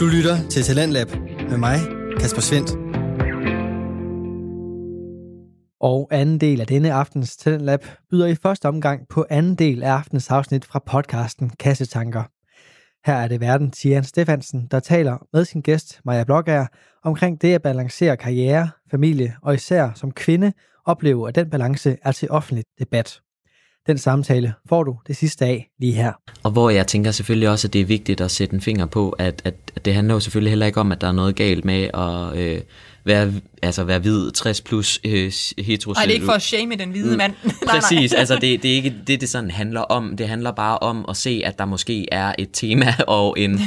Du lytter til Talentlab med mig, Kasper Svendt. Og anden del af denne aftens Talentlab byder i første omgang på anden del af aftens afsnit fra podcasten Kassetanker. Her er det verden Tian Stefansen, der taler med sin gæst Maja Blågær omkring det at balancere karriere, familie og især som kvinde opleve, at den balance er til offentlig debat. Den samtale får du det sidste af lige her. Og hvor jeg tænker selvfølgelig også, at det er vigtigt at sætte en finger på, at, at, at det handler jo selvfølgelig heller ikke om, at der er noget galt med at øh, være, altså være hvid 60 plus øh, heteroseksuel. Nej, det er ikke for at shame den hvide mand. Mm, præcis, altså det, det er ikke det, det sådan handler om. Det handler bare om at se, at der måske er et tema og en,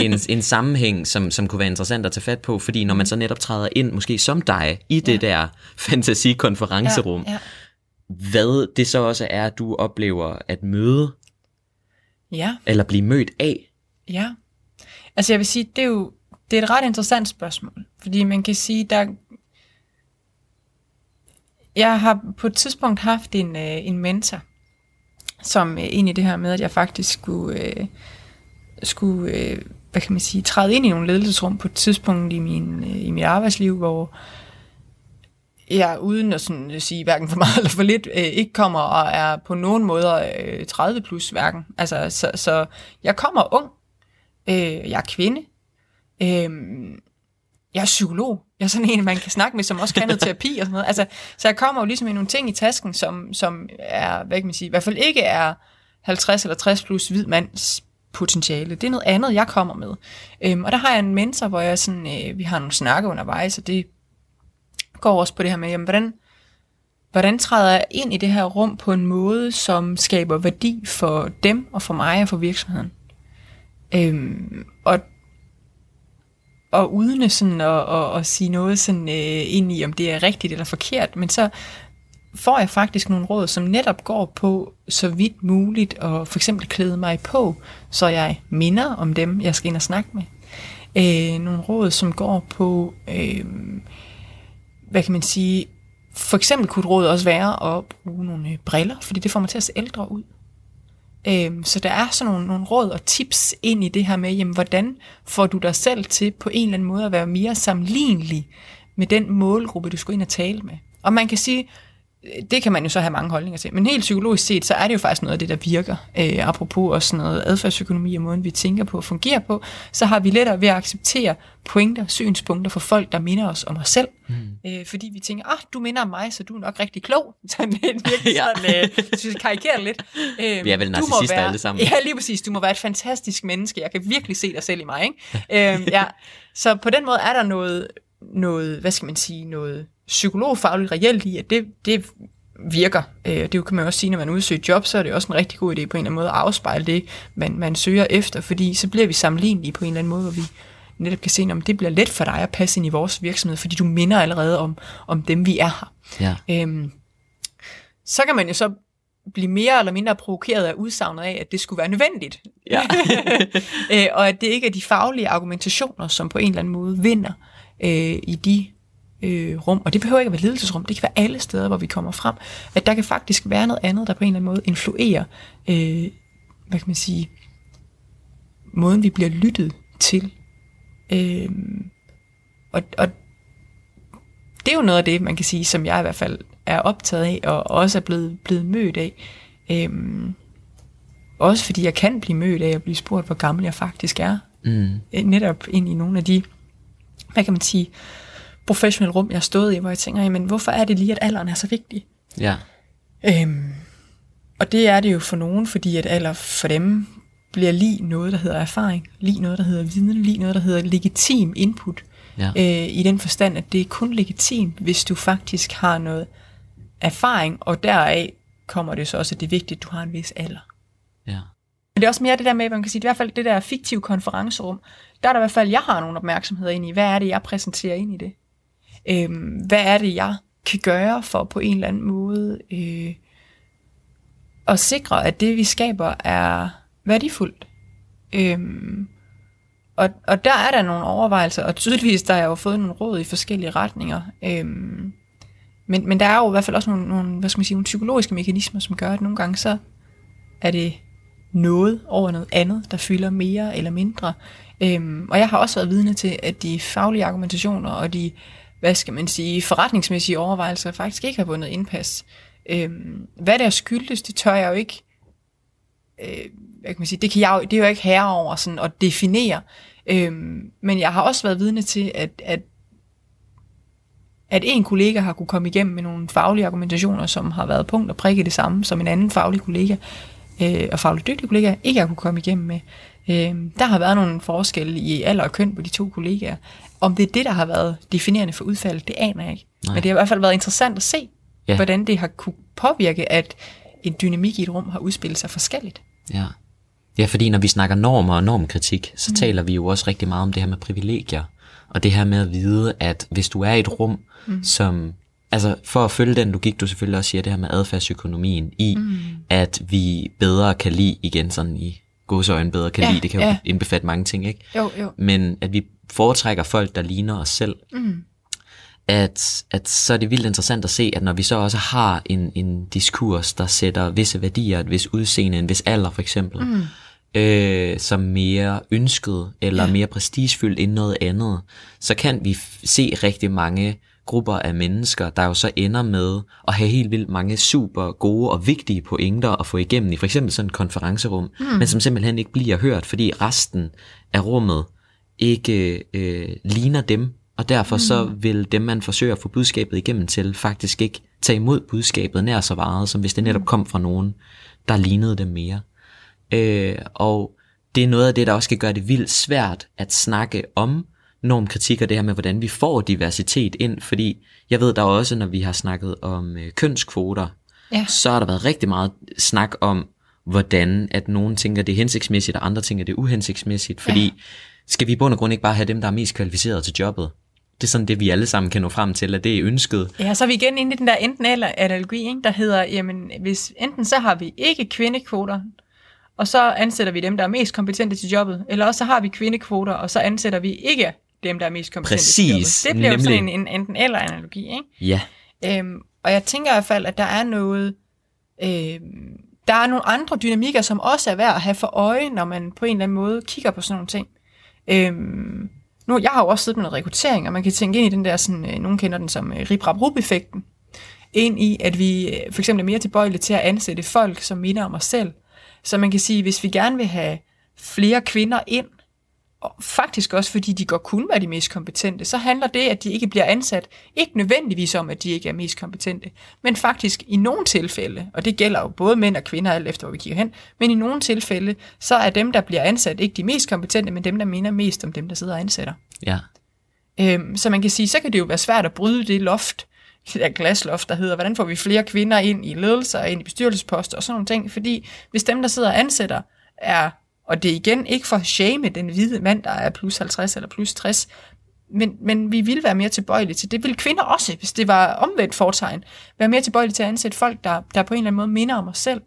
en, en sammenhæng, som, som kunne være interessant at tage fat på, fordi når man så netop træder ind, måske som dig, i det ja. der fantasikonferencerum, ja, ja hvad det så også er, du oplever at møde, ja. eller blive mødt af. Ja, altså jeg vil sige, det er jo det er et ret interessant spørgsmål, fordi man kan sige, der jeg har på et tidspunkt haft en, øh, en mentor, som øh, ind i det her med, at jeg faktisk skulle, øh, skulle øh, hvad kan man sige, træde ind i nogle ledelsesrum på et tidspunkt i, min, øh, i mit arbejdsliv, hvor jeg uden at sådan sige hverken for meget eller for lidt, øh, ikke kommer og er på nogen måder øh, 30 plus hverken. Altså, så, så jeg kommer ung, øh, jeg er kvinde, øh, jeg er psykolog, jeg er sådan en, man kan snakke med, som også kan noget terapi og sådan noget. Altså, så jeg kommer jo ligesom med nogle ting i tasken, som, som er, hvad kan man sige, i hvert fald ikke er 50 eller 60 plus hvid mands potentiale. Det er noget andet, jeg kommer med. Øhm, og der har jeg en mentor, hvor jeg sådan, øh, vi har nogle snakke undervejs, og det går også på det her med, jamen, hvordan, hvordan træder jeg ind i det her rum på en måde, som skaber værdi for dem og for mig og for virksomheden. Øhm, og, og uden sådan at, at, at sige noget sådan, øh, ind i, om det er rigtigt eller forkert, men så får jeg faktisk nogle råd, som netop går på så vidt muligt at for eksempel klæde mig på, så jeg minder om dem, jeg skal ind og snakke med. Øh, nogle råd, som går på øh, hvad kan man sige, for eksempel kunne et råd også være at bruge nogle øh, briller, fordi det får mig til at se ældre ud. Øhm, så der er sådan nogle, nogle råd og tips ind i det her med, jamen, hvordan får du dig selv til på en eller anden måde at være mere sammenlignelig med den målgruppe, du skal ind og tale med. Og man kan sige, det kan man jo så have mange holdninger til. Men helt psykologisk set, så er det jo faktisk noget af det, der virker. Øh, apropos også noget adfærdsøkonomi og måden, vi tænker på og fungerer på, så har vi lettere ved at acceptere pointer, synspunkter for folk, der minder os om os selv. Mm. Øh, fordi vi tænker, ah, du minder om mig, så du er nok rigtig klog. Sådan lidt virkelig ja. sådan, øh, vi karikerer lidt. Øh, vi er vel narcissister alle sammen. Ja, lige præcis. Du må være et fantastisk menneske. Jeg kan virkelig se dig selv i mig. Ikke? øh, ja. Så på den måde er der noget, noget, hvad skal man sige, noget psykologfagligt reelt i, at det, det virker. Øh, det kan man også sige, når man udsøger job, så er det også en rigtig god idé på en eller anden måde at afspejle det, man, man søger efter, fordi så bliver vi sammenlignelige på en eller anden måde, hvor vi netop kan se, om det bliver let for dig at passe ind i vores virksomhed, fordi du minder allerede om, om dem, vi er her. Ja. Øhm, så kan man jo så blive mere eller mindre provokeret af udsagnet af, at det skulle være nødvendigt. Ja. øh, og at det ikke er de faglige argumentationer, som på en eller anden måde vinder øh, i de øh, rum, og det behøver ikke at være ledelsesrum, det kan være alle steder, hvor vi kommer frem, at der kan faktisk være noget andet, der på en eller anden måde influerer, øh, hvad kan man sige, måden vi bliver lyttet til. Øh, og, og det er jo noget af det, man kan sige, som jeg i hvert fald er optaget af, og også er blevet, blevet mødt af. Øhm, også fordi jeg kan blive mødt af at blive spurgt, hvor gammel jeg faktisk er. Mm. Netop ind i nogle af de, hvad kan man sige, professionelle rum, jeg har stået i, hvor jeg tænker, jamen, hvorfor er det lige, at alderen er så vigtig? Ja. Øhm, og det er det jo for nogen, fordi at alder for dem bliver lige noget, der hedder erfaring, lige noget, der hedder viden, lige noget, der hedder legitim input. Ja. Øh, I den forstand, at det er kun legitimt, hvis du faktisk har noget erfaring, og deraf kommer det så også, at det er vigtigt, at du har en vis alder. Ja. Men det er også mere det der med, man kan sige, i hvert fald det der fiktive konferencerum, der er der i hvert fald, jeg har nogle opmærksomheder ind i. Hvad er det, jeg præsenterer ind i det? Øh, hvad er det, jeg kan gøre for på en eller anden måde øh, at sikre, at det, vi skaber, er værdifuldt? Øh, og, og der er der nogle overvejelser, og tydeligvis der er jeg jo fået nogle råd i forskellige retninger. Øhm, men, men der er jo i hvert fald også nogle, nogle, hvad skal man sige, nogle psykologiske mekanismer, som gør, at nogle gange så er det noget over noget andet, der fylder mere eller mindre. Øhm, og jeg har også været vidne til, at de faglige argumentationer og de, hvad skal man sige, forretningsmæssige overvejelser faktisk ikke har vundet indpas. Øh, hvad der skyldes, det tør jeg jo ikke, øh, hvad kan man sige, det, kan jeg jo, det er jo ikke herre over sådan at definere. Øh, men jeg har også været vidne til, at, at at en kollega har kunne komme igennem med nogle faglige argumentationer, som har været punkt og prikke det samme, som en anden faglig kollega øh, og fagligt dygtig kollega ikke har kunne komme igennem med. Øh, der har været nogle forskelle i alder og køn på de to kollegaer. Om det er det, der har været definerende for udfaldet, det aner jeg ikke. Nej. Men det har i hvert fald været interessant at se, ja. hvordan det har kunne påvirke, at en dynamik i et rum har udspillet sig forskelligt. Ja. Ja, fordi når vi snakker normer og normkritik, så mm. taler vi jo også rigtig meget om det her med privilegier. Og det her med at vide, at hvis du er i et rum, mm. som altså for at følge den logik, du selvfølgelig også siger, det her med adfærdsøkonomien i, mm. at vi bedre kan lide, igen sådan i godsøjne bedre kan ja, lide, det kan jo ja. indbefatte mange ting, ikke? Jo, jo. Men at vi foretrækker folk, der ligner os selv, mm. at, at så er det vildt interessant at se, at når vi så også har en, en diskurs, der sætter visse værdier, et vis udseende, en vis alder for eksempel, mm øh, som mere ønsket eller ja. mere prestigefyldt end noget andet, så kan vi se rigtig mange grupper af mennesker, der jo så ender med at have helt vildt mange super gode og vigtige pointer at få igennem i for eksempel sådan et konferencerum, mm. men som simpelthen ikke bliver hørt, fordi resten af rummet ikke øh, ligner dem, og derfor mm. så vil dem, man forsøger at få budskabet igennem til, faktisk ikke tage imod budskabet nær så meget, som hvis det netop mm. kom fra nogen, der lignede dem mere. Øh, og det er noget af det, der også kan gøre det vildt svært at snakke om normkritik og det her med, hvordan vi får diversitet ind, fordi jeg ved der også, når vi har snakket om øh, kønskvoter, ja. så har der været rigtig meget snak om, hvordan at nogen tænker, det er hensigtsmæssigt, og andre tænker, det er uhensigtsmæssigt, fordi ja. skal vi i bund og grund ikke bare have dem, der er mest kvalificeret til jobbet? Det er sådan det, vi alle sammen kan nå frem til, at det er ønsket. Ja, så er vi igen inde i den der enten eller analogi, ikke? der hedder, jamen hvis enten så har vi ikke kvindekvoter, og så ansætter vi dem, der er mest kompetente til jobbet. Eller også så har vi kvindekvoter, og så ansætter vi ikke dem, der er mest kompetente Præcis. Det bliver nemlig. jo sådan en, en enten eller analogi, ikke? Ja. Øhm, og jeg tænker i hvert fald, at der er noget... Øhm, der er nogle andre dynamikker, som også er værd at have for øje, når man på en eller anden måde kigger på sådan nogle ting. Øhm, nu, jeg har jo også siddet med noget rekruttering, og man kan tænke ind i den der, sådan, øh, nogen kender den som øh, rip rap effekten ind i, at vi øh, for eksempel er mere tilbøjelige til at ansætte folk, som minder om os selv, så man kan sige, hvis vi gerne vil have flere kvinder ind, og faktisk også fordi de godt kunne være de mest kompetente, så handler det, at de ikke bliver ansat, ikke nødvendigvis om, at de ikke er mest kompetente, men faktisk i nogle tilfælde, og det gælder jo både mænd og kvinder, alt efter hvor vi kigger hen, men i nogle tilfælde, så er dem, der bliver ansat, ikke de mest kompetente, men dem, der minder mest om dem, der sidder og ansætter. Ja. Øhm, så man kan sige, så kan det jo være svært at bryde det loft, det der glasloft, der hedder, hvordan får vi flere kvinder ind i ledelser, ind i bestyrelsesposter og sådan nogle ting. Fordi hvis dem, der sidder og ansætter, er, og det er igen ikke for at shame den hvide mand, der er plus 50 eller plus 60, men, men vi vil være mere tilbøjelige til, det vil kvinder også, hvis det var omvendt fortegn, være mere tilbøjelige til at ansætte folk, der, der på en eller anden måde minder om os selv.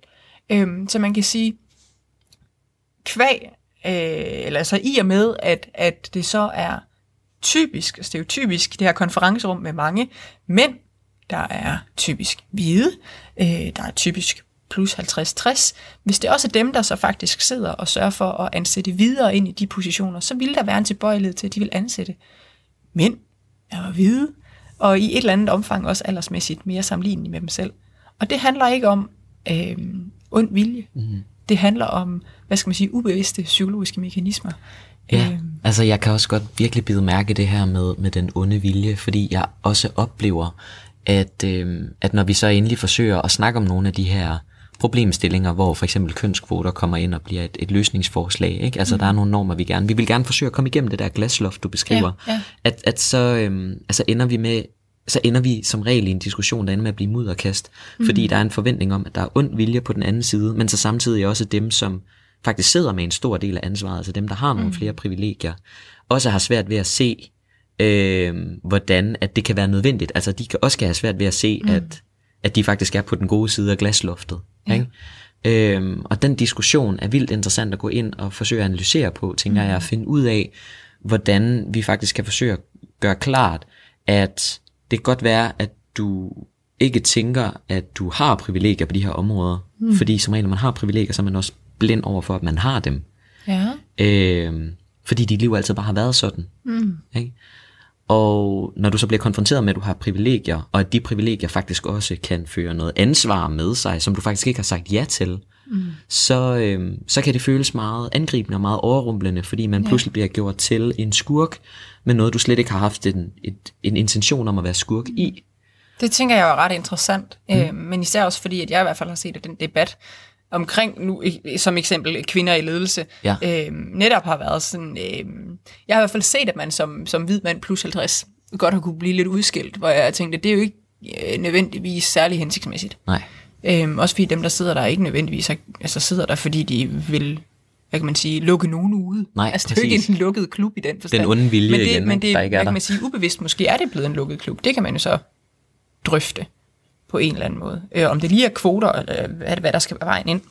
Øhm, så man kan sige, kvæg, øh, eller altså i og med, at, at det så er typisk, stereotypisk, det her konferencerum med mange mænd, der er typisk hvide, øh, der er typisk plus 50-60. Hvis det også er dem, der så faktisk sidder og sørger for at ansætte videre ind i de positioner, så vil der være en tilbøjelighed til, at de vil ansætte mænd, der er hvide, og i et eller andet omfang også aldersmæssigt mere sammenlignelige med dem selv. Og det handler ikke om øh, ond vilje. Mm. Det handler om, hvad skal man sige, ubevidste psykologiske mekanismer. Ja, øh, altså jeg kan også godt virkelig bide mærke det her med, med den onde vilje, fordi jeg også oplever, at, øh, at når vi så endelig forsøger at snakke om nogle af de her problemstillinger, hvor for eksempel kønskvoter kommer ind og bliver et, et løsningsforslag. Ikke? Altså mm. der er nogle normer, vi gerne... Vi vil gerne forsøge at komme igennem det der glasloft, du beskriver. Ja, ja. At, at så øh, altså ender vi med så ender vi som regel i en diskussion, der ender med at blive mudderkast, mm. fordi der er en forventning om, at der er ond vilje på den anden side, men så samtidig også dem, som faktisk sidder med en stor del af ansvaret, altså dem, der har nogle mm. flere privilegier, også har svært ved at se, øh, hvordan at det kan være nødvendigt. Altså de kan også have svært ved at se, mm. at, at de faktisk er på den gode side af glasloftet. Ja. Ikke? Øhm, og den diskussion er vildt interessant at gå ind og forsøge at analysere på, tænker mm. jeg, at finde ud af, hvordan vi faktisk kan forsøge at gøre klart, at det kan godt være, at du ikke tænker, at du har privilegier på de her områder, mm. fordi som regel, når man har privilegier, så er man også blind over for, at man har dem. Ja. Øh, fordi dit liv altid bare har været sådan. Mm. Ikke? Og når du så bliver konfronteret med, at du har privilegier, og at de privilegier faktisk også kan føre noget ansvar med sig, som du faktisk ikke har sagt ja til, mm. så, øh, så kan det føles meget angribende og meget overrumplende, fordi man ja. pludselig bliver gjort til en skurk med noget, du slet ikke har haft en, et, en intention om at være skurk i. Det tænker jeg er ret interessant, mm. øh, men især også fordi, at jeg i hvert fald har set, at den debat omkring, nu som eksempel kvinder i ledelse, Ja. øh, netop har været sådan, øh, jeg har i hvert fald set, at man som, som hvid mand plus 50 godt har kunne blive lidt udskilt, hvor jeg tænkte, det er jo ikke øh, nødvendigvis særlig hensigtsmæssigt. Nej. Øhm, også fordi dem, der sidder der, ikke nødvendigvis altså sidder der, fordi de vil, hvad kan man sige, lukke nogen ude. Nej, altså, det er jo ikke præcis. en lukket klub i den forstand. Den onde vilje men det, igen, men det, der ikke er hvad kan man sige, ubevidst måske er det blevet en lukket klub. Det kan man jo så drøfte på en eller anden måde. Øh, om det lige er kvoter, eller hvad, hvad der skal være vejen ind,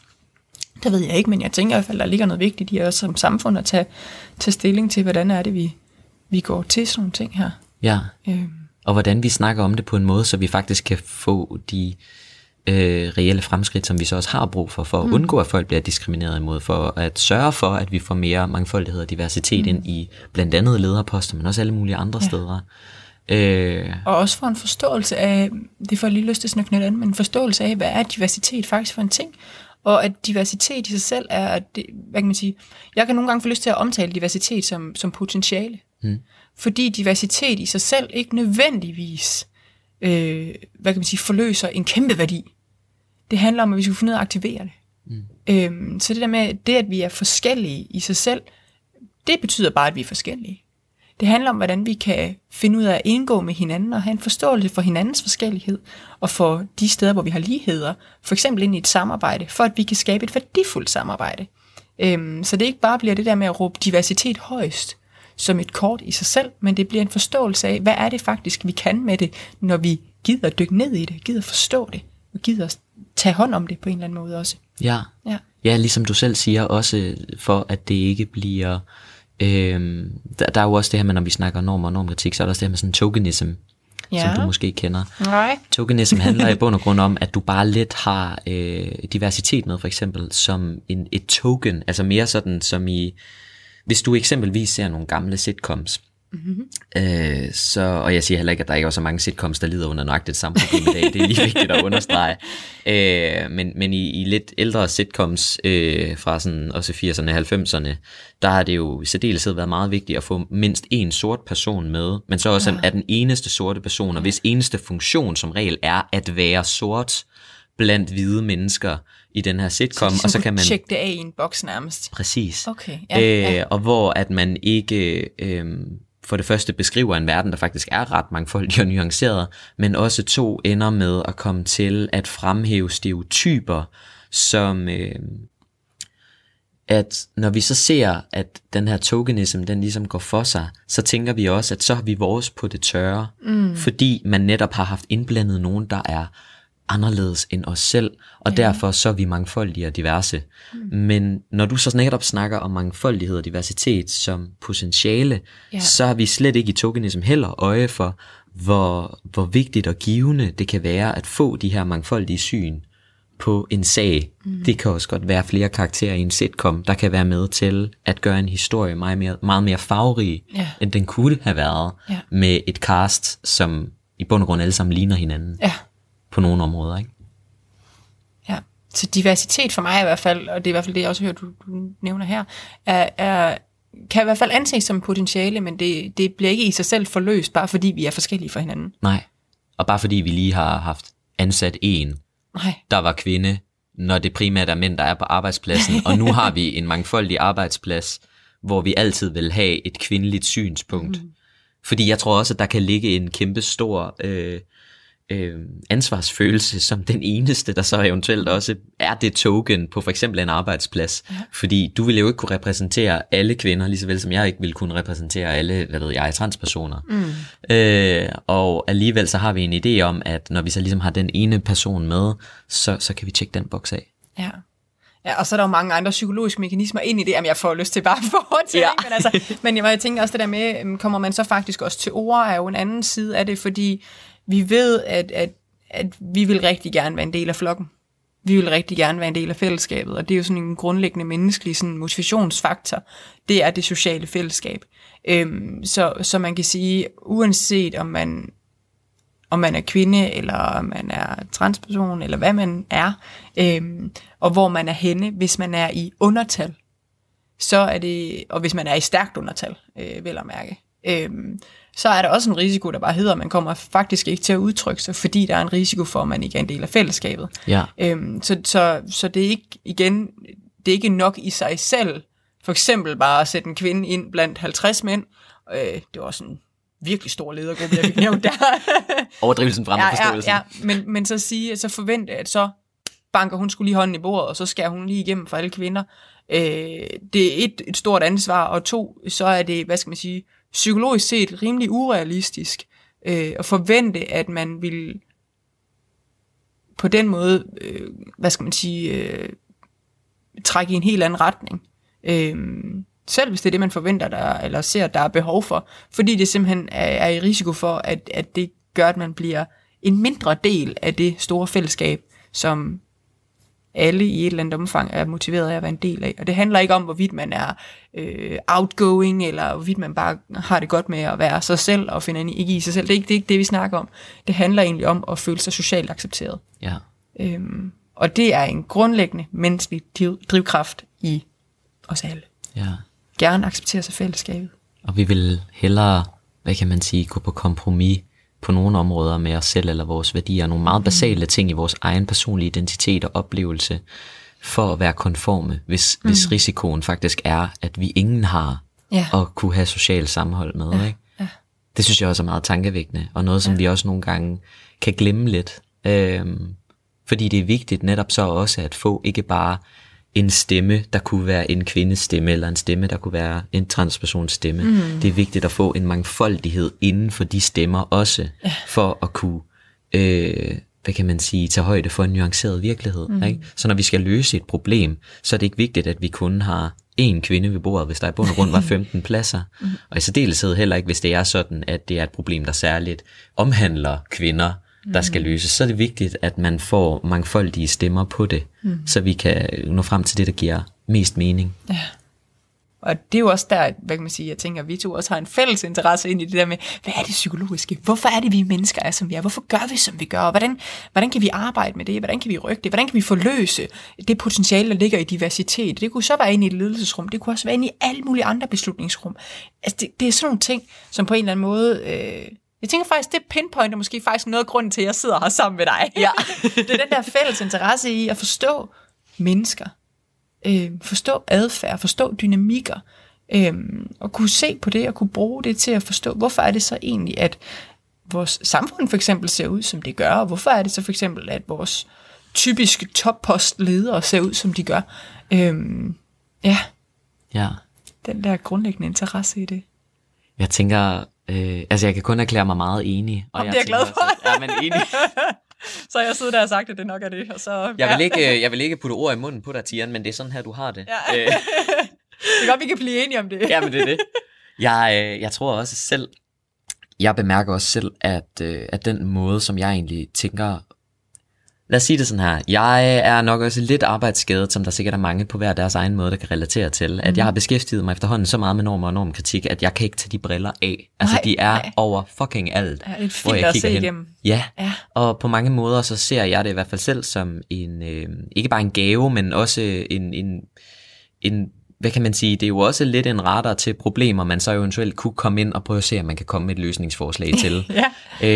det ved jeg ikke, men jeg tænker i hvert fald, der ligger noget vigtigt i os som samfund at tage, tage stilling til, hvordan er det, vi, vi går til sådan nogle ting her. Ja. Øhm, Og hvordan vi snakker om det på en måde, så vi faktisk kan få de øh, reelle fremskridt, som vi så også har brug for, for at mm. undgå, at folk bliver diskrimineret imod, for at sørge for, at vi får mere mangfoldighed og diversitet mm. ind i blandt andet lederposter, men også alle mulige andre ja. steder. Øh, Og også for en forståelse af, det får jeg lige lyst til at snakke lidt andet, men en forståelse af, hvad er diversitet faktisk for en ting? Og at diversitet i sig selv er, det, hvad kan man sige, jeg kan nogle gange få lyst til at omtale diversitet som, som potentiale. Mm. Fordi diversitet i sig selv ikke nødvendigvis, øh, hvad kan man sige, forløser en kæmpe værdi. Det handler om, at vi skal finde ud af at aktivere det. Mm. Øhm, så det der med, det at vi er forskellige i sig selv, det betyder bare, at vi er forskellige. Det handler om, hvordan vi kan finde ud af at indgå med hinanden og have en forståelse for hinandens forskellighed, og for de steder, hvor vi har ligheder, for eksempel ind i et samarbejde, for at vi kan skabe et værdifuldt samarbejde. Øhm, så det ikke bare bliver det der med at råbe diversitet højst, som et kort i sig selv, men det bliver en forståelse af, hvad er det faktisk, vi kan med det, når vi gider at dykke ned i det, gider forstå det, og gider at tage hånd om det på en eller anden måde også. ja. Ja. Ja, ligesom du selv siger, også for at det ikke bliver... Øhm, der, der er jo også det her med, når vi snakker normer og normkritik, så er der også det her med sådan tokenism, ja. som du måske kender. Nej. Tokenism handler i bund og grund om, at du bare let har øh, diversitet med, for eksempel, som en, et token, altså mere sådan som i, hvis du eksempelvis ser nogle gamle sitcoms, mm-hmm. øh, så, og jeg siger heller ikke, at der ikke er så mange sitcoms, der lider under nøjagtigt samme problem i dag, det er lige vigtigt at understrege, øh, men, men i, i lidt ældre sitcoms øh, fra sådan også 80'erne og 90'erne, der har det jo i særdeleshed været meget vigtigt at få mindst en sort person med, men så også er den eneste sorte person, og hvis eneste funktion som regel er at være sort blandt hvide mennesker i den her sitcom, og så kan man... Tjekke det af i en boks nærmest. Præcis. Okay, ja, øh, ja. Og hvor at man ikke øh, for det første beskriver en verden, der faktisk er ret mangfoldig og nuanceret, men også to ender med at komme til at fremhæve stereotyper, som øh, at når vi så ser, at den her tokenism, den ligesom går for sig, så tænker vi også, at så har vi vores på det tørre, mm. fordi man netop har haft indblandet nogen, der er anderledes end os selv, og ja. derfor så er vi mangfoldige og diverse. Mm. Men når du så netop snakker om mangfoldighed og diversitet som potentiale, Ja. så har vi slet ikke i tokenism heller øje for, hvor, hvor vigtigt og givende det kan være at få de her mangfoldige syn på en sag. Mm. Det kan også godt være flere karakterer i en sitcom, der kan være med til at gøre en historie meget mere, meget mere farverig, Ja. end den kunne have været Ja. med et cast, som i bund og grund alle sammen ligner hinanden Ja, på nogle områder. Ikke? ja. Så diversitet for mig i hvert fald, og det er i hvert fald det, jeg også hører, du, du nævner her, er, er, kan i hvert fald anses som potentiale, men det, det bliver ikke i sig selv forløst, bare fordi vi er forskellige fra hinanden. Nej. Og bare fordi vi lige har haft ansat en, Nej. der var kvinde, når det primært er mænd, der er på arbejdspladsen, og nu har vi en mangfoldig arbejdsplads, hvor vi altid vil have et kvindeligt synspunkt. Mm. Fordi jeg tror også, at der kan ligge en kæmpe stor øh, øh, ansvarsfølelse som den eneste, der så eventuelt også er det token på for eksempel en arbejdsplads. Ja. Fordi du ville jo ikke kunne repræsentere alle kvinder, lige så vel som jeg ikke ville kunne repræsentere alle, hvad ved jeg, transpersoner. Mm. Øh, og alligevel så har vi en idé om, at når vi så ligesom har den ene person med, så, så kan vi tjekke den boks af. Ja. Ja, og så er der jo mange andre psykologiske mekanismer ind i det, jamen jeg får lyst til bare at få til, Ja. ja. men, altså, men jeg, jeg tænker også det der med, øhm, kommer man så faktisk også til ord, er jo en anden side af det, fordi vi ved, at, at, at vi vil rigtig gerne være en del af flokken. vi vil rigtig gerne være en del af fællesskabet, og det er jo sådan en grundlæggende menneskelig sådan motivationsfaktor. Det er det sociale fællesskab. Øhm, så, så man kan sige, uanset om man om man er kvinde, eller om man er transperson, eller hvad man er, øhm, og hvor man er henne, hvis man er i undertal, så er det, og hvis man er i stærkt undertal, øh, vel at mærke, øhm, så er der også en risiko, der bare hedder, at man kommer faktisk ikke til at udtrykke sig, fordi der er en risiko for, at man ikke er en del af fællesskabet. Ja. Øhm, så, så, så det er ikke, igen, det er ikke nok i sig selv, for eksempel bare at sætte en kvinde ind blandt 50 mænd. Øh, det var også en virkelig stor ledergruppe, jeg fik nævnt der. Overdrivelsen frem ja, ja, forståelsen. ja, ja. Men, men så sige, så forvente, at så banker hun skulle lige hånden i bordet, og så skærer hun lige igennem for alle kvinder. Øh, det er et, et stort ansvar, og to, så er det, hvad skal man sige, psykologisk set rimelig urealistisk øh, at forvente, at man vil på den måde, øh, hvad skal man sige, øh, trække i en helt anden retning. Øh, selv hvis det er det, man forventer, der, eller ser, der er behov for. Fordi det simpelthen er, er i risiko for, at, at det gør, at man bliver en mindre del af det store fællesskab, som alle i et eller andet omfang er motiveret af at være en del af. Og det handler ikke om, hvorvidt man er øh, outgoing, eller hvorvidt man bare har det godt med at være sig selv og finde ikke i sig selv. Det er ikke det, er ikke det vi snakker om. Det handler egentlig om at føle sig socialt accepteret. Ja. Øhm, og det er en grundlæggende menneskelig drivkraft i os alle. ja. Gerne acceptere sig fællesskabet. Og vi vil hellere, hvad kan man sige, gå på kompromis på nogle områder med os selv eller vores værdier. Nogle meget basale ting i vores egen personlige identitet og oplevelse for at være konforme, hvis, mm. hvis risikoen faktisk er, at vi ingen har Ja. at kunne have social sammenhold med. Ja. Ikke? Ja. Det synes jeg også er meget tankevækkende, og noget, som ja. vi også nogle gange kan glemme lidt. Øhm, fordi det er vigtigt netop så også at få ikke bare en stemme, der kunne være en kvindes stemme, eller en stemme, der kunne være en transpersons stemme. Mm. Det er vigtigt at få en mangfoldighed inden for de stemmer også, ja. for at kunne, øh, hvad kan man sige, tage højde for en nuanceret virkelighed. Mm. Ikke? Så når vi skal løse et problem, så er det ikke vigtigt, at vi kun har én kvinde ved bordet, hvis der i bund og grund var 15 pladser. Mm. Og i særdeleshed heller ikke, hvis det er sådan, at det er et problem, der særligt omhandler kvinder, der skal løses, så er det vigtigt, at man får mangfoldige stemmer på det, mm. så vi kan nå frem til det, der giver mest mening. Ja. Og det er jo også der, hvad kan man sige, jeg tænker, at vi to også har en fælles interesse ind i det der med, hvad er det psykologiske? Hvorfor er det, vi mennesker er, som vi er? Hvorfor gør vi, som vi gør? Og hvordan, hvordan kan vi arbejde med det? Hvordan kan vi rykke det? Hvordan kan vi forløse det potentiale, der ligger i diversitet? Det kunne så være inde i et ledelsesrum. Det kunne også være inde i alle mulige andre beslutningsrum. Altså, det, det er sådan nogle ting, som på en eller anden måde... Øh, jeg tænker faktisk, det pinpointer måske faktisk noget grunden til, at jeg sidder her sammen med dig. Ja. det er den der fælles interesse i at forstå mennesker. Øh, forstå adfærd, forstå dynamikker. Øh, og kunne se på det og kunne bruge det til at forstå, hvorfor er det så egentlig, at vores samfund for eksempel ser ud, som det gør, og hvorfor er det så for eksempel, at vores typiske toppostledere ser ud, som de gør. Øh, ja, Ja. den der grundlæggende interesse i det. Jeg tænker, øh, altså jeg kan kun erklære mig meget enig. Og Jamen, det er jeg glad for. også- Ja, men enig. Så jeg sidder der og sagt, at det nok er det. Og så, Jeg vil, ikke, øh, jeg vil ikke putte ord i munden på dig, Tian, men det er sådan her, du har det. Ja. Øh, Det er godt, vi kan blive enige om det. ja, men det er det. Jeg, øh, jeg tror også selv, jeg bemærker også selv, at, øh, at den måde, som jeg egentlig tænker, lad os sige det sådan her, jeg er nok også lidt arbejdsskadet, som der sikkert er mange på hver deres egen måde, der kan relatere til, at jeg har beskæftiget mig efterhånden så meget med normer og normkritik, at jeg kan ikke tage de briller af. Altså, Nej, de er nej. over fucking alt. Ja, et hvor jeg kigger se hen. igennem. Ja, Ja. og på mange måder så ser jeg det i hvert fald selv som en, øh, ikke bare en gave, men også en, en, en, hvad kan man sige, det er jo også lidt en radar til problemer, man så eventuelt kunne komme ind og prøve at se, om man kan komme med et løsningsforslag til. Ja.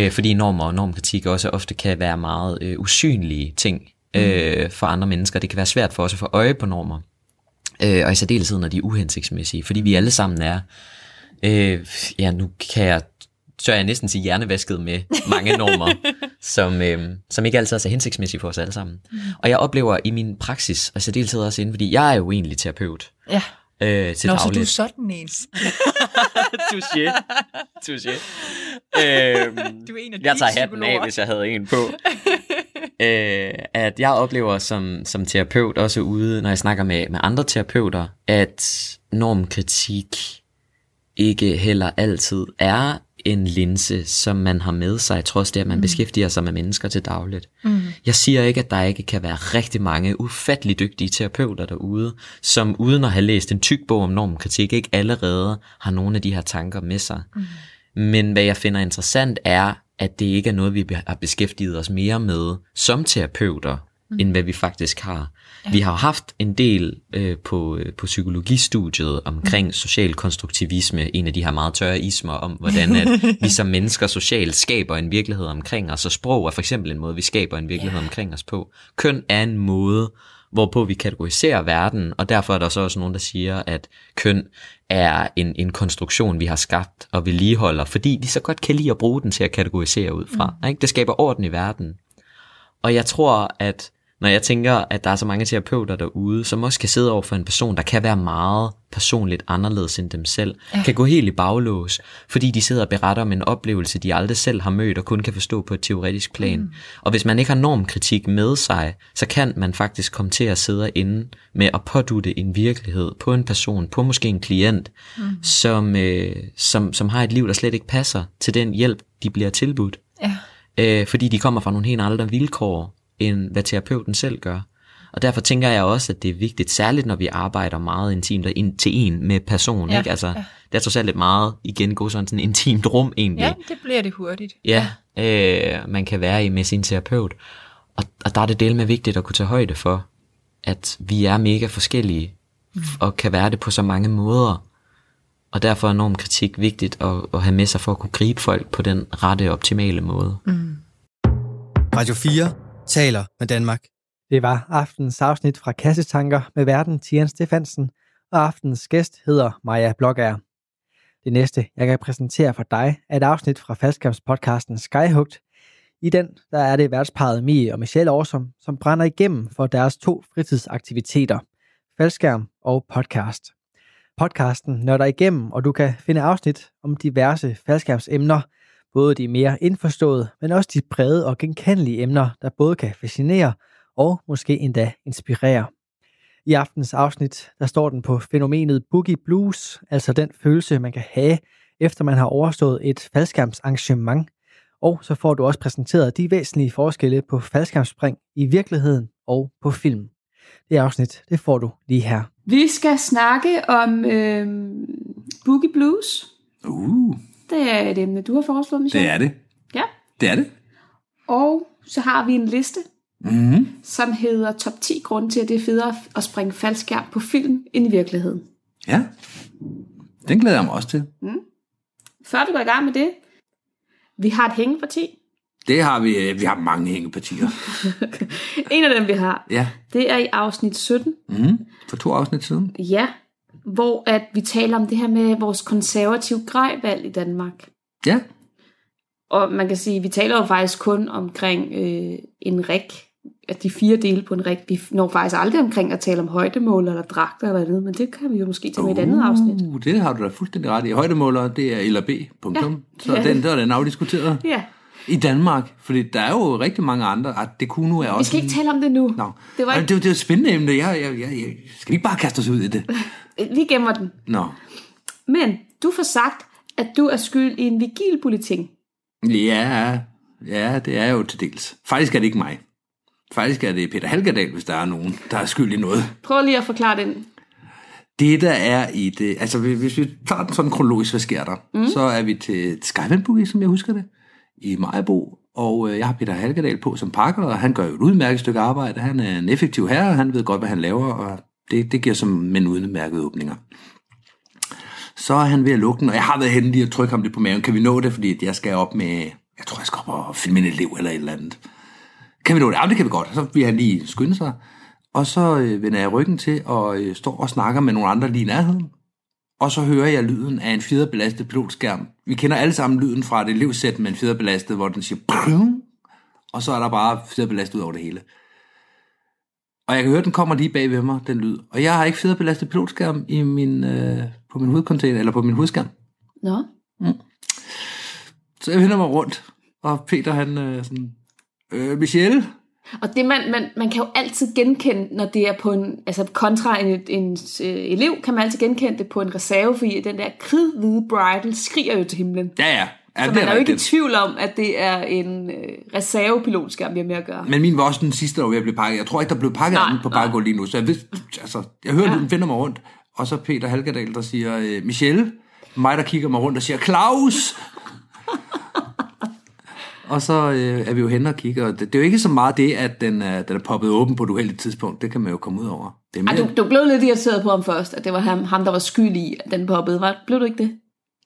øh, fordi normer og normkritik også ofte kan være meget øh, usynlige ting øh, for andre mennesker. Det kan være svært for os at få øje på normer. Øh, og i særdeleshed, når de er uhensigtsmæssige. Fordi vi alle sammen er, øh, ja nu kan jeg, så er jeg næsten sige hjernevasket med mange normer, som, øh, som ikke altid er så hensigtsmæssige for os alle sammen. Og jeg oplever i min praksis, og i særdeleshed også inden, fordi jeg er jo egentlig terapeut Ja. øh, til Nå, så du er dagligt. sådan en. Touché. Touché. Øhm, Du er en af jeg tager hatten af, hvis jeg havde en på. øh, at jeg oplever som, som terapeut, også ude, når jeg snakker med, med andre terapeuter, at normkritik ikke heller altid er en linse, som man har med sig, trods det, at man mm. beskæftiger sig med mennesker til dagligt. Mm. Jeg siger ikke, at der ikke kan være rigtig mange ufattelig dygtige terapeuter derude, som uden at have læst en tyk bog om normkritik, ikke allerede har nogle af de her tanker med sig. Mm. Men hvad jeg finder interessant er, at det ikke er noget, vi har beskæftiget os mere med som terapeuter, mm. end hvad vi faktisk har. Vi har haft en del øh, på, øh, på psykologistudiet omkring mm. social konstruktivisme, en af de her meget tørre ismer om, hvordan at vi som mennesker socialt skaber en virkelighed omkring os, og sprog er for eksempel en måde, vi skaber en virkelighed yeah. omkring os på. Køn er en måde, hvorpå vi kategoriserer verden, og derfor er der så også nogen, der siger, at køn er en, en konstruktion, vi har skabt og vedligeholder, fordi vi så godt kan lide at bruge den til at kategorisere ud fra. Mm. Ikke? Det skaber orden i verden. Og jeg tror, at når jeg tænker, at der er så mange terapeuter derude, som også kan sidde over for en person, der kan være meget personligt anderledes end dem selv, ja. kan gå helt i baglås, fordi de sidder og beretter om en oplevelse, de aldrig selv har mødt og kun kan forstå på et teoretisk plan. Mm. Og hvis man ikke har normkritik med sig, så kan man faktisk komme til at sidde inde med at pådute en virkelighed på en person, på måske en klient, mm. som, øh, som, som har et liv, der slet ikke passer til den hjælp, de bliver tilbudt. Ja. Øh, fordi de kommer fra nogle helt andre vilkår, end hvad terapeuten selv gør. Og derfor tænker jeg også, at det er vigtigt, særligt når vi arbejder meget intimt og ind til en med person. Ja, ikke? Altså, ja. Det er trods alt lidt meget, igen, gå sådan et intimt rum egentlig. Ja, det bliver det hurtigt. Ja, ja. Øh, man kan være i med sin terapeut. Og, og der er det del med vigtigt at kunne tage højde for, at vi er mega forskellige, mm. og kan være det på så mange måder. Og derfor er enorm kritik vigtigt at, at have med sig for at kunne gribe folk på den rette, optimale måde. Mm. Radio 4 taler med Danmark. Det var aftens afsnit fra Kassetanker med verden Tian Stefansen, og aftens gæst hedder Maja Blågær. Det næste, jeg kan præsentere for dig, er et afsnit fra faldskærmspodcasten Skyhugt. I den der er det værtsparet Mie og Michelle Årsom, som brænder igennem for deres to fritidsaktiviteter, faldskærm og podcast. Podcasten nørder igennem, og du kan finde afsnit om diverse faldskærmsemner – Både de mere indforståede, men også de brede og genkendelige emner, der både kan fascinere og måske endda inspirere. I aftens afsnit, der står den på fænomenet Boogie Blues, altså den følelse, man kan have, efter man har overstået et faldskærmsarrangement. Og så får du også præsenteret de væsentlige forskelle på faldskærmsspring i virkeligheden og på film. Det afsnit, det får du lige her. Vi skal snakke om øh, Boogie Blues. Uh. Det er et emne, du har foreslået, Michelle. Det er det. Ja. Det er det. Og så har vi en liste, mm-hmm. som hedder top 10 grunde til, at det er federe at springe faldskærm på film end i virkeligheden. Ja, den glæder jeg mig også til. Mm. Før vi går i gang med det, vi har et hængeparti. Det har vi. Vi har mange hængepartier. en af dem, vi har, ja. det er i afsnit 17. Mm, for to afsnit siden. Ja, hvor at vi taler om det her med vores konservative grejvalg i Danmark. Ja. Og man kan sige, at vi taler jo faktisk kun omkring øh, en rig, at de fire dele på en rig. Vi når faktisk aldrig omkring at tale om højdemåler eller dragter eller noget, men det kan vi jo måske tage med uh, et andet afsnit. Det har du da fuldstændig ret i. Højdemåler, det er L og B, punktum. Ja. Så ja. den, der er den afdiskuteret. Ja. I Danmark, fordi der er jo rigtig mange andre. At det kunne nu er også... Vi skal ikke tale om det nu. No. Det, var ikke... det, det er et spændende emne. Jeg, jeg, jeg, jeg, skal ikke bare kaste os ud i det? Vi gemmer den. Nå. Men du får sagt, at du er skyld i en vigilpolitik. Ja, ja, det er jo til dels. Faktisk er det ikke mig. Faktisk er det Peter Halgerdal, hvis der er nogen, der er skyld i noget. Prøv lige at forklare den. Det, der er i det... Altså, hvis vi tager den sådan kronologisk, hvad sker der? Mm. Så er vi til Skyvandboogie, som jeg husker det, i Majbo. Og øh, jeg har Peter Halkedal på som pakker, og han gør jo et udmærket stykke arbejde. Han er en effektiv herre, han ved godt, hvad han laver, og det, det giver som men udmærkede åbninger. Så er han ved at lukke den, og jeg har været henne lige at trykke ham det på maven. Kan vi nå det? Fordi jeg skal op med, jeg tror, jeg skal op og filme en elev eller et eller andet. Kan vi nå det? Ja, det kan vi godt. Så vil han lige skynde sig. Og så øh, vender jeg ryggen til og øh, står og snakker med nogle andre lige i nærheden. Og så hører jeg lyden af en fjederbelastet pilotskærm. Vi kender alle sammen lyden fra et elevsæt med en fjederbelastet, hvor den siger Brum! og så er der bare fjederbelastet ud over det hele. Og jeg kan høre, at den kommer lige bag ved mig, den lyd. Og jeg har ikke fjederbelastet pilotskærm i min, øh, på min hovedcontainer, eller på min hovedskærm. Nå. Mm. Så jeg vender mig rundt, og Peter han øh, sådan, øh, Michelle, og det man, man, man kan jo altid genkende, når det er på en, altså kontra en, en øh, elev, kan man altid genkende det på en reserve, fordi den der kridhvide bridal skriger jo til himlen. Ja, ja. Ja, så det man er er jo ikke i tvivl om, at det er en øh, reservepilotskærm, vi har med at gøre. Men min var også den sidste, der var ved at blive pakket. Jeg tror ikke, der blev pakket Nej, anden på bakgulvet lige nu. Så jeg, vidste, altså, jeg hører, ja. den finder mig rundt. Og så Peter Halkedal, der siger, øh, Michelle, mig der kigger mig rundt og siger, Claus! Og så øh, er vi jo hen og kigger. og Det, det er jo ikke så meget det, at den er, den er poppet åben på et uheldigt tidspunkt. Det kan man jo komme ud over. Det er Ej, mere, du, du blev lidt irriteret på ham først, at det var ham, ham der var skyld i, at den poppede. Var, blev du ikke det?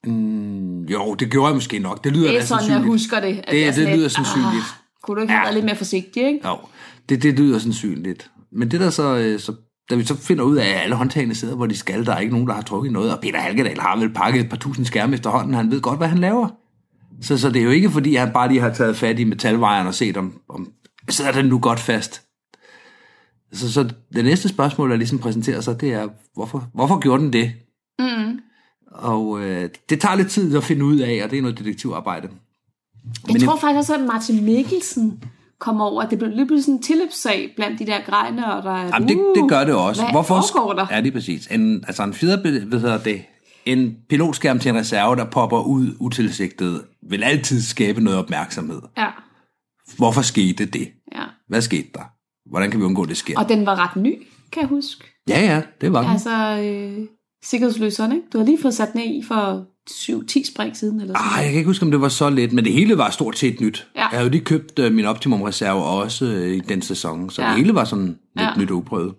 mm, jo, det gjorde jeg måske nok. Det lyder Det er da sådan, jeg sandsynligt. husker det. At Det- det sådan lyder lidt, sandsynligt. "Ah, kunne du ikke have Ja. været lidt mere forsigtig, ikke? Jo, det, det lyder sandsynligt. Men det der så, øh, så, da vi så finder ud af, at alle håndtagene sidder, hvor de skal, der er ikke nogen, der har trukket noget, og Peter Halkedal har vel pakket et par tusind skærme efterhånden, han ved godt, hvad han laver. Så, så det er jo ikke, fordi han bare lige har taget fat i metalvejeren og set, om, om sidder den nu godt fast. Så, så det næste spørgsmål, der ligesom præsenterer sig, det er, hvorfor, hvorfor gjorde den det? Mm. Og øh, det tager lidt tid at finde ud af, og det er noget detektivarbejde. Jeg Men tror jeg- faktisk også, at Martin Mikkelsen kom over, det blev lige pludselig sådan en tilløbssag blandt de der grejner, der Jamen, det, det gør det også. Hvad Hvorfor der? Ja, det er præcis. En, altså en fjeder, hvad hedder det, en pilotskærm til en reserve, der popper ud utilsigtet, vil altid skabe noget opmærksomhed. Ja, Hvorfor skete det? ja. Hvad skete der? Hvordan kan vi undgå, at det sker? Og den var ret ny, kan jeg huske. Ja, ja, det var den. Altså, øh, sikkerhedsløseren, ikke? Du har lige fået sat den i for 7-10 spring siden, eller sådan Ah, jeg kan ikke huske, om det var så lidt, men det hele var stort set nyt. Ja. Jeg havde jo lige købt uh, min Optimum Reserve også uh, i den sæson, så. Ja. det hele var sådan lidt Ja. nyt og uprøvet.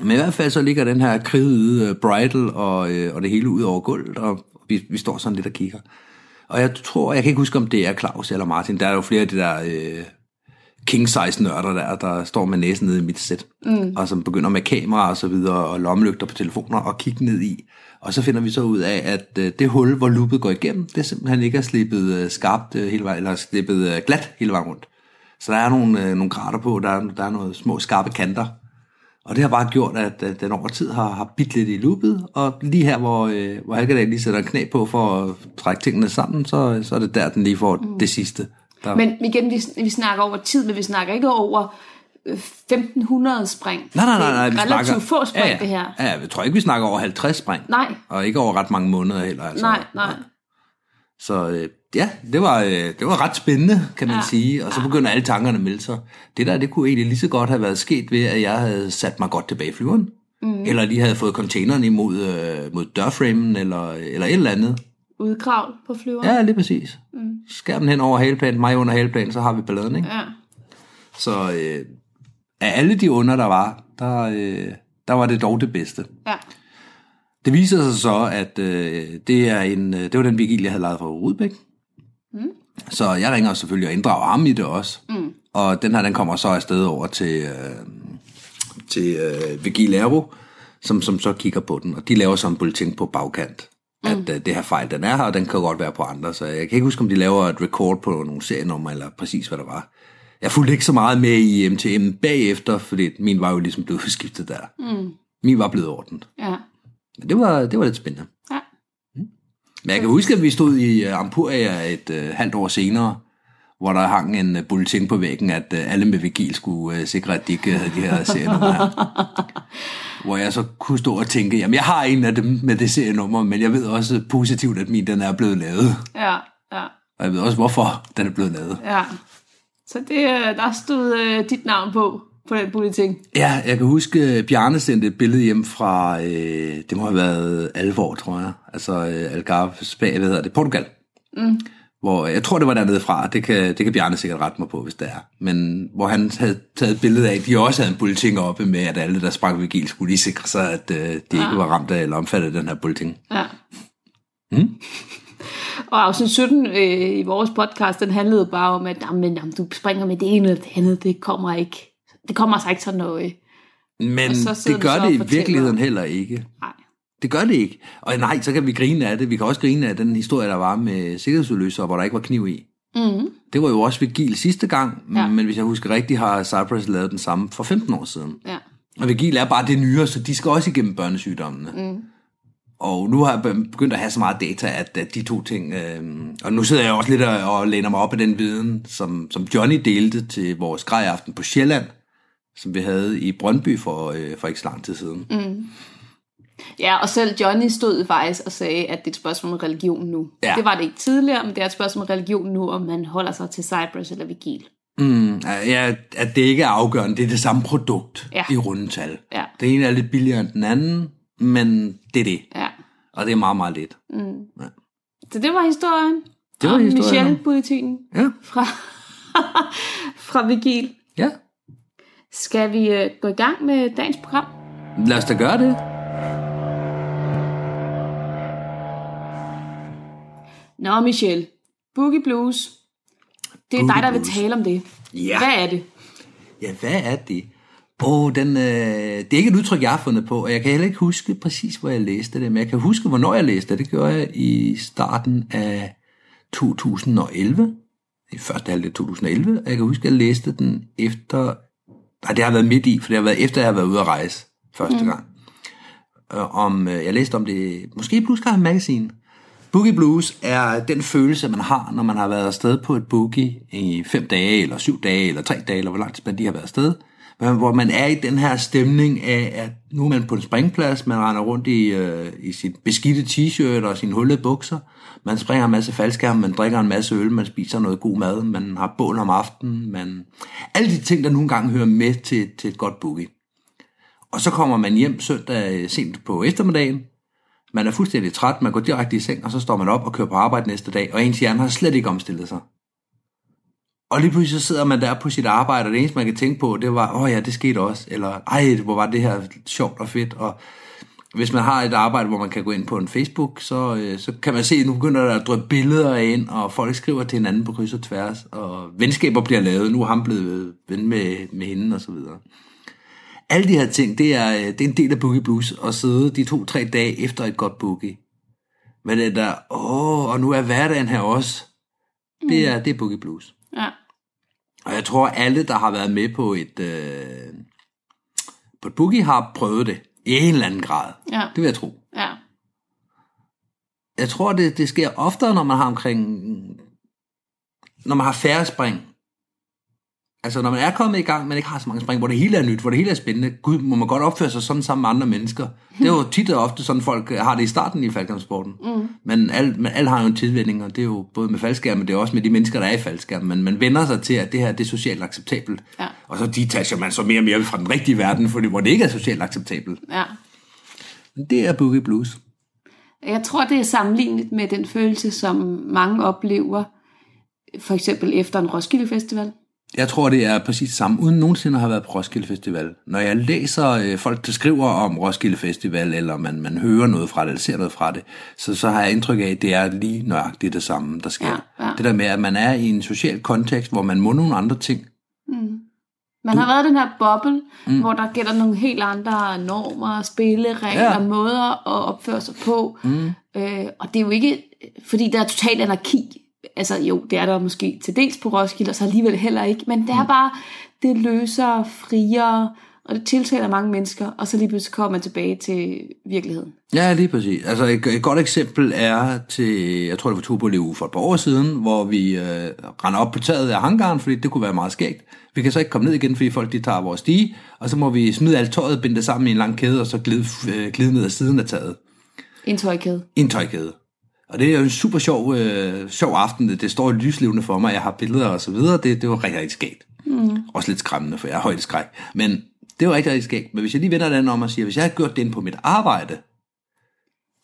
Men i hvert fald så ligger den her kridede uh, bridal og, uh, og det hele ud over gulvet, og vi, vi står sådan lidt og kigger. Og jeg tror, jeg kan ikke huske, om det er Claus eller Martin. Der er jo flere af de der uh, king-size nørder der, der står med næsen nede i mit sæt, mm. og som begynder med kamera og så videre, og lommelygter på telefoner, og kigge ned i. Og så finder vi så ud af, at øh, det hul, hvor loopet går igennem, det er simpelthen ikke er slippet øh, skarpt øh, hele vejen, eller slippet øh, glat hele vejen rundt. Så der er nogle, øh, nogle grater på, der er, der er nogle små skarpe kanter. Og det har bare gjort, at, at den over tid har, har bidt lidt i loopet, og lige her, hvor, øh, hvor Halkedal lige sætter en knæ på for at trække tingene sammen, så, så er det der, den lige får mm. det sidste. Der, Men igen, vi, vi snakker over tid, men vi snakker ikke over øh, 1500 spring. nej, nej, nej, nej, vi relativt snakker, få spring, ja, ja, det her. Ja, jeg tror ikke, vi snakker over 50 spring. Nej, Og ikke over ret mange måneder heller. Altså. nej, nej. Så øh, ja, det var, øh, det var ret spændende, kan man ja. Sige. Og så begynder alle tankerne at melde sig. Det der, det kunne egentlig lige så godt have været sket ved, at jeg havde sat mig godt tilbage i flyveren. Mm. Eller lige havde fået containeren imod øh, mod dørframen, eller, eller et eller andet. Udkravl på flyveren. Ja, lige præcis. Mm. Skær den hen over haleplanen, mig under haleplanen, så har vi balladen, ikke? ja. Så øh, af alle de under, der var, der, øh, der var det dog det bedste. ja. Det viser sig så, at øh, det, er en, øh, det var den vigil, jeg havde lavet fra Rudbæk. Mm. Så jeg ringer selvfølgelig og inddrager ham i det også. Mm. Og den her, den kommer så afsted over til, øh, til øh, Vigil Aero, som, som så kigger på den. Og de laver så en bulletin på bagkant, mm. at øh, det her fejl, den er her, og den kan godt være på andre. Så jeg kan ikke huske, om de laver et record på nogle serienummer, eller præcis hvad der var. Jeg fulgte ikke så meget med i MTM bagefter, fordi min var jo ligesom blevet skiftet der. Mm. Min var blevet ordnet. ja. Men det var, det var lidt spændende. Men jeg kan huske, at vi stod i uh, Ampuria et uh, halvt år senere, hvor der hang en uh, bulletin på væggen, at uh, alle med vigil skulle uh, sikre, at de ikke havde de her serienummer her. hvor jeg så kunne stå og tænke, jamen jeg har en af dem med det serienummer, men jeg ved også positivt, at min den er blevet lavet. Ja, ja, Og jeg ved også, hvorfor den er blevet lavet. ja. Så det, øh, der stod øh, dit navn på, på den bulletin. Ja, jeg kan huske, at Bjarne sendte et billede hjem fra, øh, det må have været alvor, tror jeg. Altså øh, Algarve, Spanien, hvad hedder det, Portugal. Mm. Hvor, jeg tror, det var dernede fra, det kan, det kan Bjarne sikkert rette mig på, hvis det er. Men hvor han havde taget et billede af, at de også havde en bulletin oppe med, at alle, der sprang vigil, skulle lige sikre sig, at øh, de ikke var ramt af eller omfattet af den her bulletin. Ja. Mm. Og afsnit 17 øh, i vores podcast, den handlede bare om, at jamen, jamen, du springer med det ene eller det andet, det kommer ikke. Det kommer altså ikke. Men Og så sidder det du gør det i virkeligheden heller ikke. Nej. Det gør det ikke. Og nej, så kan vi grine af det. Vi kan også grine af den historie, der var med sikkerhedsudløser, hvor der ikke var kniv i. Mm. Det var jo også Vigil sidste gang, Ja. men hvis jeg husker rigtigt, har Cypress lavet den samme for 15 år siden. Ja. Og Vigil er bare det nyere, så de skal også igennem børnesygdommene. Mm. Og nu har jeg be- begyndt at have så meget data, at, at de to ting... Øh, og nu sidder jeg også lidt og, og læner mig op af den viden, som, som Johnny delte til vores grejaften på Sjælland, som vi havde i Brøndby for, øh, for ikke så lang tid siden. Mm. Ja, og selv Johnny stod faktisk og sagde, at det er et spørgsmål om religion nu. Ja. Det var det ikke tidligere, men det er et spørgsmål om religion nu, om man holder sig til Cypress eller Vigil. Mm, ja, at det ikke er afgørende. Det er det samme produkt Ja. i rundetal. Ja. Det ene er lidt billigere end den anden, men det er det. Ja. Og det er meget, meget lidt. Så det var historien. Det var historien om- Michelle-politikken Ja. fra, fra Vigil. Ja. Skal vi øh, gå i gang med dagens program? Lad os da gøre det. Nå, Michelle. Boogie Blues. Det er Boogie dig, der vil Blues. tale om det. Ja. Hvad er det? Ja, hvad er det? Åh, oh, den, øh, det er ikke et udtryk, jeg har fundet på, og jeg kan heller ikke huske præcis, hvor jeg læste det, men jeg kan huske, hvornår jeg læste det. Det gjorde jeg i starten af 2011, i første halvdel af 2011, og jeg kan huske, at jeg læste den efter, nej, det har været midt i, for det har været efter, jeg har været ude at rejse første mm. gang. Øh, om, øh, jeg læste om det, måske i Blue Sky Magazine. Boogie Blues er den følelse, man har, når man har været afsted på et boogie i fem dage, eller syv dage, eller tre dage, eller hvor lang tid man de har været afsted. Men Hvor man er i den her stemning af, at nu er man på en springplads, man render rundt i, øh, i sit beskidte t-shirt og sine hullede bukser, man springer en masse faldskærm, man drikker en masse øl, man spiser noget god mad, man har bål om aftenen, man... Alle de ting, der nogle gange hører med til, til et godt boogie. Og så kommer man hjem søndag sent på eftermiddagen. Man er fuldstændig træt, man går direkte i seng, og så står man op og kører på arbejde næste dag, og ens hjerne har slet ikke omstillet sig. Og lige pludselig så sidder man der på sit arbejde, og det eneste, man kan tænke på, det var, åh oh ja, det skete også, eller ej, hvor var det her sjovt og fedt, og hvis man har et arbejde, hvor man kan gå ind på en Facebook, så, øh, så kan man se, at nu begynder der at dryppe billeder ind, og folk skriver til hinanden på kryds og tværs, og venskaber bliver lavet, nu er ham blevet ven med, med hende, og så videre. Alle de her ting, det er, øh, det er en del af Boogie Blues, at sidde de to-tre dage efter et godt boogie. Men det der, åh, og nu er hverdagen her også, det er, det er Boogie Blues. Ja. Og jeg tror, alle, der har været med på et, øh, på et boogie, har prøvet det i en eller anden grad. Ja. Det vil jeg tro. Ja. Jeg tror, det, det sker oftere, når man har omkring... Når man har færre spring. Altså, når man er kommet i gang, men ikke har så mange spring, hvor det hele er nyt, hvor det hele er spændende. Gud, må man godt opføre sig sådan sammen med andre mennesker. Det er jo tit og ofte sådan, folk har det i starten i faldskærmsporten. Mm. Men alle men alle har jo en tilvænning, og det er jo både med faldskærm, men det er også med de mennesker, der er i faldskærm. Men man vender sig til, at det her det er socialt acceptabelt. Ja. Og så detacher man så mere og mere fra den rigtige verden, fordi, hvor det ikke er socialt acceptabelt. ja. Men det er Boogie Blues. Jeg tror, det er sammenlignet med den følelse, som mange oplever, for eksempel efter en Roskilde Festival. Jeg tror, det er præcis det samme, uden nogensinde at have været på Roskilde Festival. Når jeg læser øh, folk, der skriver om Roskilde Festival, eller man, man hører noget fra det, eller ser noget fra det, så, så har jeg indtryk af, at det er lige nøjagtigt det samme, der sker. Ja, ja. Det der med, at man er i en social kontekst, hvor man må nogle andre ting. Man har været i den her boble, mm. hvor der gælder nogle helt andre normer, spilleregler, ja. måder at opføre sig på. Mm. Øh, og det er jo ikke, fordi der er total anarki. Altså jo, det er der måske til dels på Roskilde, og så alligevel heller ikke. Men det er Mm. bare, det løser, friere, og det tiltaler mange mennesker. Og så lige pludselig kommer man tilbage til virkeligheden. Ja, lige præcis. Altså et, et godt eksempel er til, jeg tror det var Turboli uge for et par år siden, hvor vi øh, render op på taget af hangaren, fordi det kunne være meget skægt. Vi kan så ikke komme ned igen, fordi folk de tager vores stige, og så må vi smide alt tøjet, binde det sammen i en lang kæde, og så glide, øh, glide ned ad siden af taget. En tøjkæde. en tøjkæde. Og det er jo en super sjov, øh, sjov aften. Det, står lyslevende for mig. Jeg har billeder og så videre. Det, det var rigtig, rigtig skægt. Mm. Også lidt skræmmende, for jeg har højdeskræk. Men det var rigtig, rigtig skægt. Men hvis jeg lige vender den om og siger, hvis jeg havde gjort det på mit arbejde,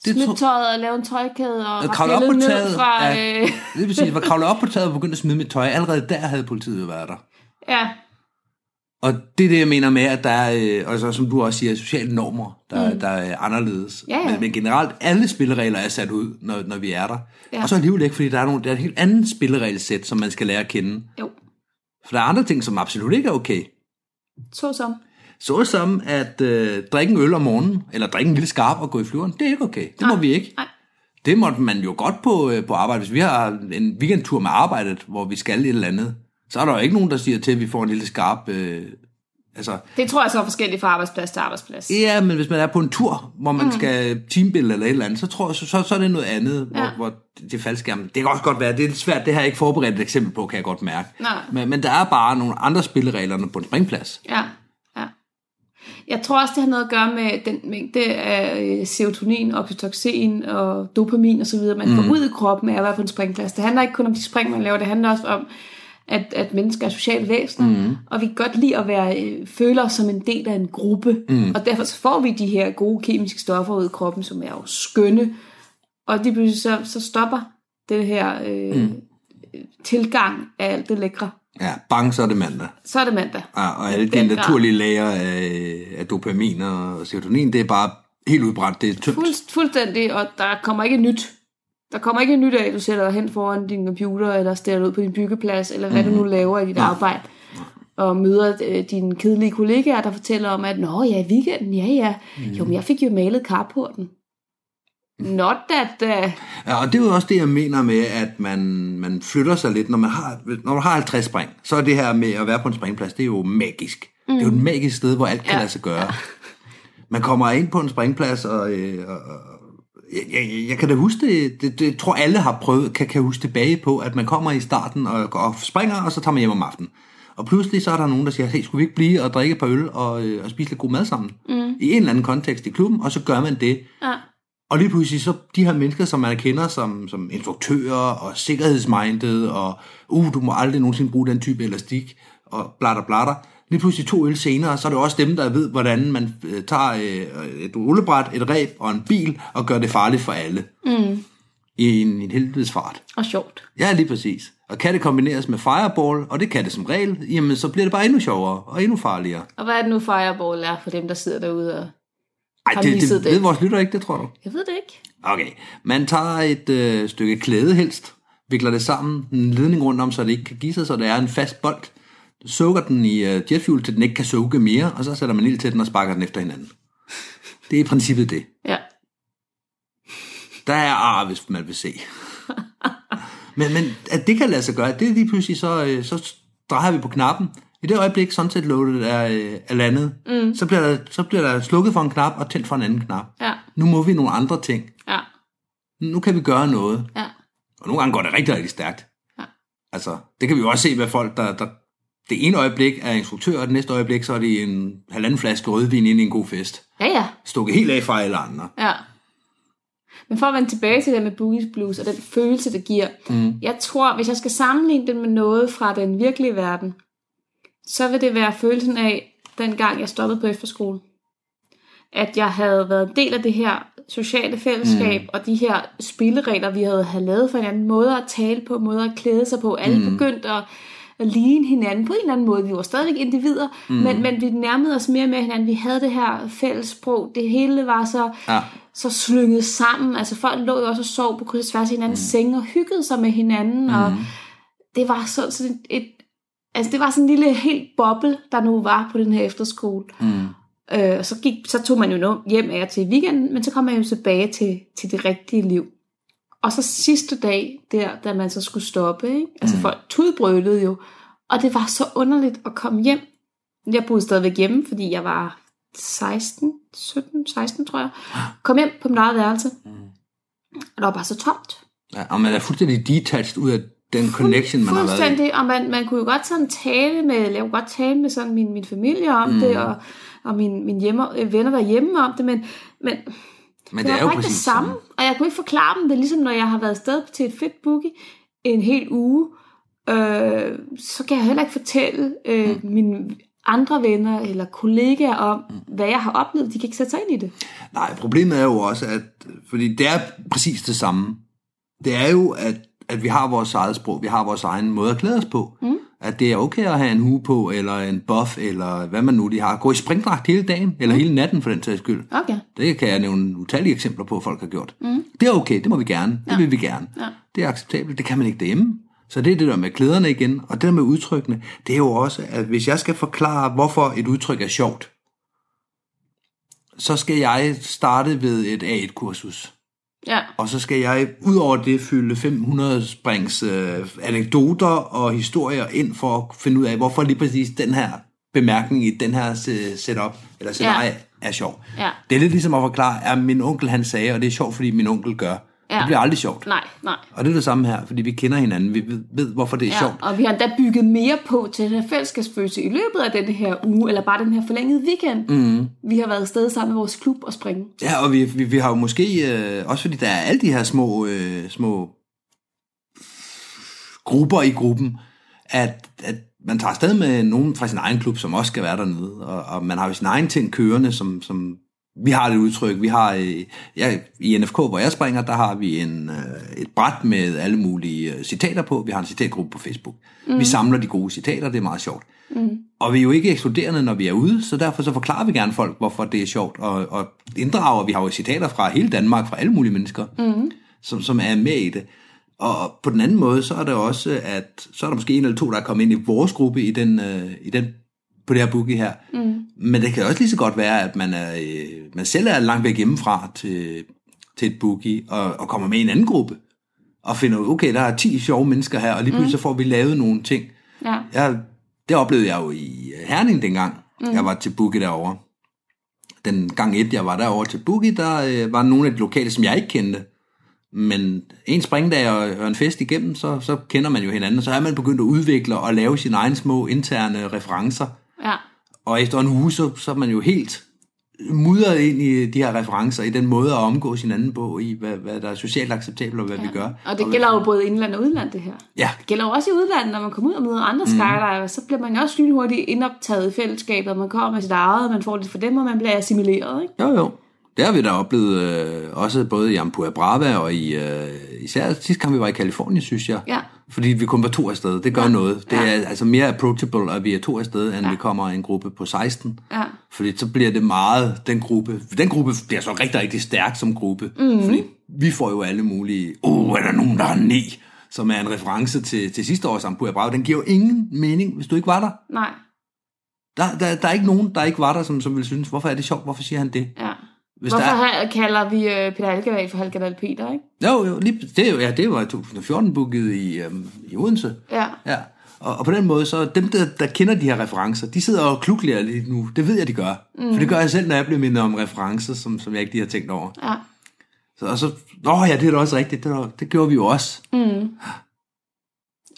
det Smid tro- tøjet og lave en tøjkæde og Og kravle op på taget. fra... Ja. Øh, det vil sige, at jeg var kravlet op på taget og begyndte at smide mit tøj. Allerede der havde politiet jo været der. ja, Og det er det, jeg mener med, at der er, øh, og så, som du også siger, sociale normer, der, mm. der er anderledes. Ja, ja. Men, men generelt, alle spilleregler er sat ud, når, når vi er der. Ja. Og så alligevel ikke, fordi der er, nogle, der er et helt andet spilleregelsæt, som man skal lære at kende. jo. For der er andre ting, som absolut ikke er okay. Så som. Så som at øh, drikke en øl om morgenen, eller drikke en lille skarp og gå i flyveren, det er ikke okay. Det må Nej. vi ikke. Nej. Det måtte man jo godt på, øh, på arbejde. Hvis vi har en weekendtur med arbejdet, hvor vi skal et eller andet, så er der jo ikke nogen, der siger til, at vi får en lille skarp... Øh, altså, Det tror jeg så er forskelligt fra arbejdsplads til arbejdsplads. Ja, men hvis man er på en tur, hvor man mm. skal teambuilde eller et eller andet, så tror jeg, så, så, så er det noget andet, ja. Hvor, hvor det er. Det kan også godt være, det er svært, det har jeg ikke forberedt et eksempel på, kan jeg godt mærke. Nej. Men, men der er bare nogle andre spilleregler på en springplads. Ja, ja. Jeg tror også, det har noget at gøre med den mængde af øh, serotonin, oxytocin og dopamin osv., man mm. får ud i kroppen af at være på en springplads. Det handler ikke kun om de spring, man laver, det handler også om, at, at mennesker er sociale væsener, mm. og vi kan godt lide at være, øh, føle os som en del af en gruppe, mm. og derfor så får vi de her gode kemiske stoffer ud i kroppen, som er jo skønne, og de pludselig så, så stopper det her øh, mm. tilgang af alt det lækre. Ja, bang, så er det mandag. Så er det mandag. Ja, og alle de naturlige lager af, af dopamin og serotonin, det er bare helt udbrændt, det er tømt. Fuld, fuldstændig, og der kommer ikke nyt. Der kommer ikke nyt af, at du sætter dig hen foran din computer, eller stiller ud på din byggeplads, eller hvad mm. du nu laver i dit ja. arbejde, og møder øh, dine kedelige kollegaer, der fortæller om, at nå ja, i weekenden, ja ja, mm. jo, men jeg fik jo malet carporten. Not that... Uh... Ja, og det er jo også det, jeg mener med, at man, man flytter sig lidt. Når man, har, når man har 50 spring, så er det her med at være på en springplads, det er jo magisk. Mm. Det er jo et magisk sted, hvor alt kan ja. lade sig gøre. Man kommer ind på en springplads, og, øh, og jeg, jeg, kan da huske det, det, det, tror alle har prøvet, kan, kan huske tilbage på, at man kommer i starten og, og springer, og så tager man hjem om aftenen. Og pludselig så er der nogen, der siger, hey, skulle vi ikke blive og drikke et par øl og, øh, og spise lidt god mad sammen? Mm. I en eller anden kontekst i klubben, og så gør man det. Ja. Og lige pludselig så de her mennesker, som man kender som, som instruktører og sikkerhedsmindet, og uh, du må aldrig nogensinde bruge den type elastik, og blatter blatter. Lige pludselig to øl senere, så er det også dem, der ved, hvordan man øh, tager øh, et rullebræt, et ræb og en bil, og gør det farligt for alle. Mm. I en, en helvedes fart. Og sjovt. Ja, lige præcis. Og kan det kombineres med fireball, og det kan det som regel, jamen så bliver det bare endnu sjovere og endnu farligere. Og hvad er det nu fireball er for dem, der sidder derude og ej, det, det, det ved vores lytter ikke, det tror du? Jeg ved det ikke. Okay, man tager et øh, stykke klæde helst, vikler det sammen, en ledning rundt om, så det ikke kan give sig, så det er en fast bold. Sukker den i øh, jetfuel, til den ikke kan suge mere, og så sætter man ild til den og sparker den efter hinanden. Det er i princippet det. Ja. Der er ar, hvis man vil se. men, men at det kan lade sig gøre, det er lige pludselig, så, øh, så drejer vi på knappen, i det øjeblik sunset loadet er, øh, er landet, mm. så, bliver der, så bliver der slukket for en knap og tændt for en anden knap. Ja. Nu må vi nogle andre ting. Ja. Nu kan vi gøre noget. Ja. Og nogle gange går det rigtig, rigtig stærkt. Ja. Altså, det kan vi jo også se med folk, der, der det ene øjeblik er instruktør, og det næste øjeblik, så er det en halvanden flaske rødvin ind i en god fest. Ja, ja. Stukket helt af fra alle andre. Ja. Men for at vende tilbage til det med Boogie Blues, og den følelse, det giver. Mm. Jeg tror, hvis jeg skal sammenligne det med noget fra den virkelige verden, så vil det være følelsen af, dengang jeg stoppede på efterskole. At jeg havde været en del af det her sociale fællesskab, mm. og de her spilleregler, vi havde, havde lavet for hinanden, måder at tale på, måder at klæde sig på. Alle mm. begyndte at, at ligne hinanden på en eller anden måde. Vi var stadigvæk individer, mm. men, men vi nærmede os mere med hinanden. Vi havde det her fælles sprog. Det hele var så, ja. så slynget sammen. Altså folk lå jo også og sov på kryds og tværs af hinandens mm. senge og hyggede sig med hinanden. Mm. Og det var sådan, sådan et, et, Altså det var sådan en lille helt boble, der nu var på den her efterskole. Mm. Øh, og så, gik, så tog man jo hjem af til weekenden, men så kom man jo tilbage til, til det rigtige liv. Og så sidste dag, der, da man så skulle stoppe, ikke? altså mm. folk tudbrølede jo, og det var så underligt at komme hjem. Jeg boede stadigvæk hjemme, fordi jeg var 16, 17, 16 tror jeg. Kom hjem på mit eget værelse, mm. og der var bare så tomt. Ja, og man er fuldstændig detached ud af den connection, man har været Fuldstændig, og man, man kunne jo godt sådan tale med, lave godt tale med sådan min, min familie om mm. det, og, og min, min hjemme, venner derhjemme om det, men, men, men det, det er jo præcis det samme. Sådan. Og jeg kunne ikke forklare dem det, ligesom når jeg har været afsted til et fedt boogie en hel uge, øh, så kan jeg heller ikke fortælle øh, mm. mine andre venner eller kollegaer om, mm. hvad jeg har oplevet. De kan ikke sætte sig ind i det. Nej, problemet er jo også, at fordi det er præcis det samme. Det er jo, at at vi har vores eget sprog, vi har vores egen måde at klæde os på. Mm. At det er okay at have en hue på, eller en buff, eller hvad man nu de har. Gå i springdragt hele dagen, eller mm. hele natten for den sags skyld. Okay. Det kan jeg nævne utallige eksempler på, at folk har gjort. Mm. Det er okay, det må vi gerne. Det ja. vil vi gerne. Ja. Det er acceptabelt, det kan man ikke derhjemme. Så det er det der med klæderne igen, og det der med udtrykkene, det er jo også, at hvis jeg skal forklare, hvorfor et udtryk er sjovt, så skal jeg starte ved et A1-kursus. Ja. Og så skal jeg ud over det fylde 500 springs øh, anekdoter og historier ind for at finde ud af, hvorfor lige præcis den her bemærkning i den her setup, eller scenarie, ja. er sjov. Ja. Det er lidt ligesom at forklare, at min onkel han sagde, og det er sjovt, fordi min onkel gør. Ja. Det bliver aldrig sjovt. Nej, nej. Og det er det samme her, fordi vi kender hinanden. Vi ved, ved hvorfor det er Ja, sjovt. og vi har endda bygget mere på til den her fællesskabsfølelse i løbet af den her uge, eller bare den her forlængede weekend. Mm. Vi har været afsted sammen med vores klub og springe. Ja, og vi, vi, vi har jo måske, øh, også fordi der er alle de her små, øh, små grupper i gruppen, at, at man tager afsted med nogen fra sin egen klub, som også skal være dernede, og, og man har jo sin egen ting kørende, som, som vi har et udtryk. Vi har øh, ja, i NFK, hvor jeg springer, der har vi en, øh, et bræt med alle mulige øh, citater på. Vi har en citatgruppe på Facebook. Mm. Vi samler de gode citater, det er meget sjovt. Mm. Og vi er jo ikke ekskluderende, når vi er ude, så derfor så forklarer vi gerne folk, hvorfor det er sjovt, og, og inddrager, vi har jo citater fra hele Danmark, fra alle mulige mennesker, mm. som, som er med i det. Og på den anden måde, så er der også, at så er der måske en eller to, der er kommet ind i vores gruppe i den, øh, i den på det her boogie her. Mm. Men det kan også lige så godt være, at man, er, øh, man selv er langt væk hjemmefra til, til et boogie, og, og kommer med i en anden gruppe, og finder ud, okay, der er 10 sjove mennesker her, og lige pludselig mm. så får vi lavet nogle ting. Ja. Jeg, det oplevede jeg jo i øh, Herning dengang, mm. jeg var til boogie derovre. Den gang et, jeg var derovre til boogie, der øh, var nogle af de lokale, som jeg ikke kendte. Men en springdag og, og en fest igennem, så, så kender man jo hinanden, og så er man begyndt at udvikle og lave sine egne små interne referencer. Ja. Og efter en uge, så, så er man jo helt mudret ind i de her referencer, i den måde at omgås hinanden på, i hvad, hvad der er socialt acceptabelt, og hvad ja. vi gør. Og det gælder jo både indland og udland, det her. Ja, Det gælder jo også i udlandet, når man kommer ud og møder andre mm. skydiver, så bliver man jo også lynhurtigt indoptaget i fællesskabet, og man kommer med sit eget, man får lidt for dem, og man bliver assimileret, ikke? jo jo. Det har vi da oplevet øh, også både i Ampua Brava og i, øh, især sidste gang vi var i Kalifornien, synes jeg. Ja. Fordi vi kun var to afsted. Det gør ja. noget. Det er altså mere approachable, at vi er to afsted, end Ja. vi kommer i en gruppe på 16. Ja. Fordi så bliver det meget den gruppe. Den gruppe bliver så rigtig, rigtig stærk som gruppe. Mm. Fordi vi får jo alle mulige, åh, oh, er der nogen, der har ni? Som er en reference til, til sidste års Ampua Brava. Den giver jo ingen mening, hvis du ikke var der. Nej, Der, der, der er ikke nogen, der ikke var der, som, som vil synes, hvorfor er det sjovt? Hvorfor siger han det? ja. Hvis Hvorfor der er, er... kalder vi øh, Peter Alkedal for Halkedal Peter, ikke? Jo, jo, lige, det, ja, det var i 2014 booket i, øhm, i Odense. Ja. Ja. Og, og på den måde, så dem, der, der kender de her referencer, de sidder og klukler lige nu. Det ved jeg, de gør. Mm. For det gør jeg selv, når jeg bliver mindet om referencer, som, som jeg ikke lige har tænkt over. Ja. Så, og så, åh ja, det er da også rigtigt. Det, var- det gjorde vi jo også.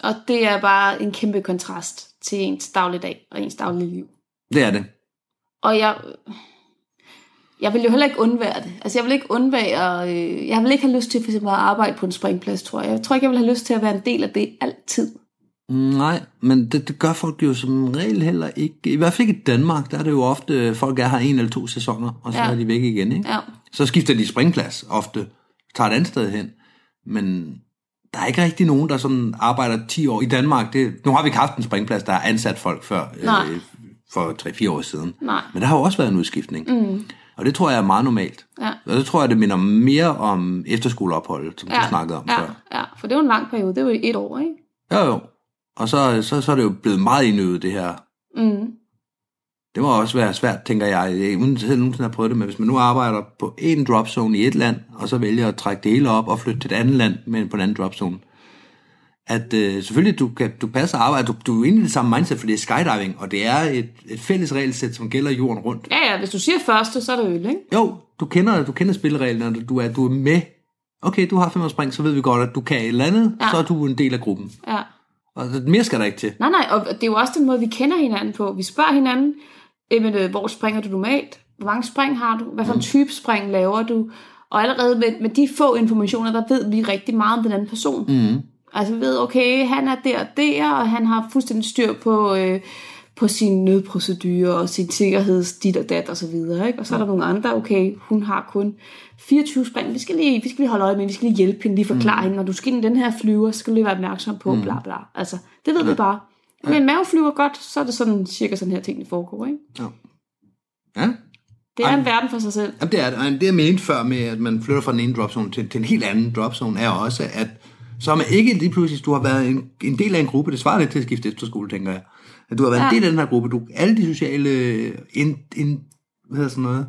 Og det er bare en kæmpe kontrast til ens dagligdag og ens daglige liv. Det er det. Og jeg, jeg vil jo heller ikke undvære det. Altså jeg vil ikke undvære, øh, jeg vil ikke have lyst til for eksempel at arbejde på en springplads, tror jeg. Jeg tror ikke, jeg vil have lyst til at være en del af det altid. Nej, men det, det gør folk jo som regel heller ikke. I hvert fald ikke i Danmark, der er det jo ofte, folk er her en eller to sæsoner, og så Ja. er de væk igen. Ikke? Ja. Så skifter de springplads ofte, tager et andet sted hen. Men der er ikke rigtig nogen, der sådan arbejder 10 år i Danmark. Det, nu har vi ikke haft en springplads, der har ansat folk før, Nej. øh, for 3-4 år siden. Nej. Men der har jo også været en udskiftning. Mm. Og det tror jeg er meget normalt. Ja. Og det tror jeg, det minder mere om efterskoleopholdet, som ja. du snakkede om ja, før. Ja, for det er jo en lang periode. Det er jo et år, ikke? Jo, jo. Og så, så, så er det jo blevet meget indøvet, det her. Mm. Det må også være svært, tænker jeg, Jeg- uden selv nogensinde har prøvet det, men hvis man nu arbejder på en dropzone i et land, og så vælger at trække det hele op og flytte til et andet land med på en anden dropzone, at øh, selvfølgelig, du, kan, du passer arbejde, du, du er inde i det samme mindset, for det er skydiving, og det er et, et fælles regelsæt, som gælder jorden rundt. Ja, ja, hvis du siger første, så er det øl, ikke? Jo, du kender, du kender spillereglerne, du er, du er med. Okay, du har fem spring, så ved vi godt, at du kan et eller andet, ja. Så er du en del af gruppen. Ja. Og mere skal der ikke til. Nej, nej, og det er jo også den måde, vi kender hinanden på. Vi spørger hinanden, jamen, øh, hvor springer du normalt? Hvor mange spring har du? Hvad for en type spring laver du? Og allerede med, med de få informationer, der ved vi rigtig meget om den anden person. Mm. Altså ved, okay, han er der og der, og han har fuldstændig styr på, øh, på sin nødprocedure og sin sikkerheds dit og dat og så videre. Ikke? Og så er der nogle andre, okay, hun har kun 24 spring, vi skal lige, vi skal lige holde øje med, vi skal lige hjælpe hende, lige forklare mm. hende, når du skal ind i den her flyver, skal du lige være opmærksom på, mm. bla bla. Altså, det ved ja. vi bare. Men en mave flyver godt, så er det sådan cirka sådan her tingene foregår, ikke? Ja. ja. Det er Ej. en verden for sig selv. Jamen, det er det. Og det, jeg mente før med, at man flytter fra den ene dropzone til, til en helt anden dropzone, er også, at så man ikke lige pludselig, du har været en, en del af en gruppe, det svarer lidt til at skifte efterskole, tænker jeg. At du har været ja. en del af den her gruppe, du, alle de sociale, in, in, hvad hedder sådan noget?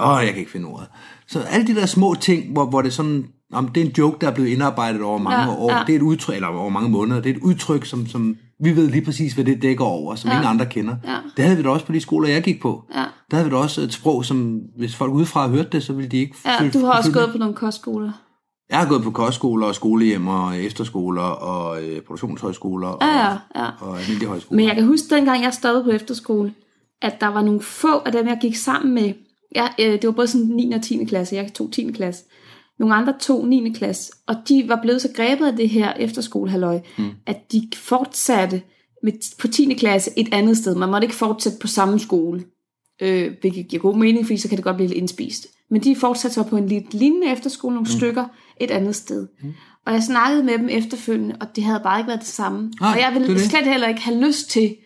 Åh, oh, jeg kan ikke finde ordet. Så alle de der små ting, hvor, hvor det sådan, om det er en joke, der er blevet indarbejdet over mange Ja, år, ja. det er et udtryk, eller over mange måneder, det er et udtryk, som, som vi ved lige præcis, hvad det dækker over, som ja. ingen andre kender. Ja. Det havde vi da også på de skoler, jeg gik på. Ja. Der havde vi da også et sprog, som hvis folk udefra hørte det, så ville de ikke Ja, føle- du har også føle- gået på nogle kostskoler. Jeg har gået på kostskoler og skolehjem og efterskoler og øh, produktionshøjskoler og, Ja, ja, og almindelige højskoler. Men jeg kan huske, dengang jeg stoppede på efterskole, at der var nogle få af dem, jeg gik sammen med. Jeg, øh, det var både sådan 9. og 10. klasse. Jeg tog 10. klasse. Nogle andre tog 9. klasse. Og de var blevet så grebet af det her efterskolehalløj, mm. at de fortsatte med, på 10. klasse et andet sted. Man måtte ikke fortsætte på samme skole. Øh, hvilket giver god mening, fordi så kan det godt blive lidt indspist. Men de fortsatte så på en lidt lignende efterskole, nogle mm. stykker, et andet sted. Mm. Og jeg snakkede med dem efterfølgende, og det havde bare ikke været det samme. Nej, og jeg ville det. slet heller ikke have lyst til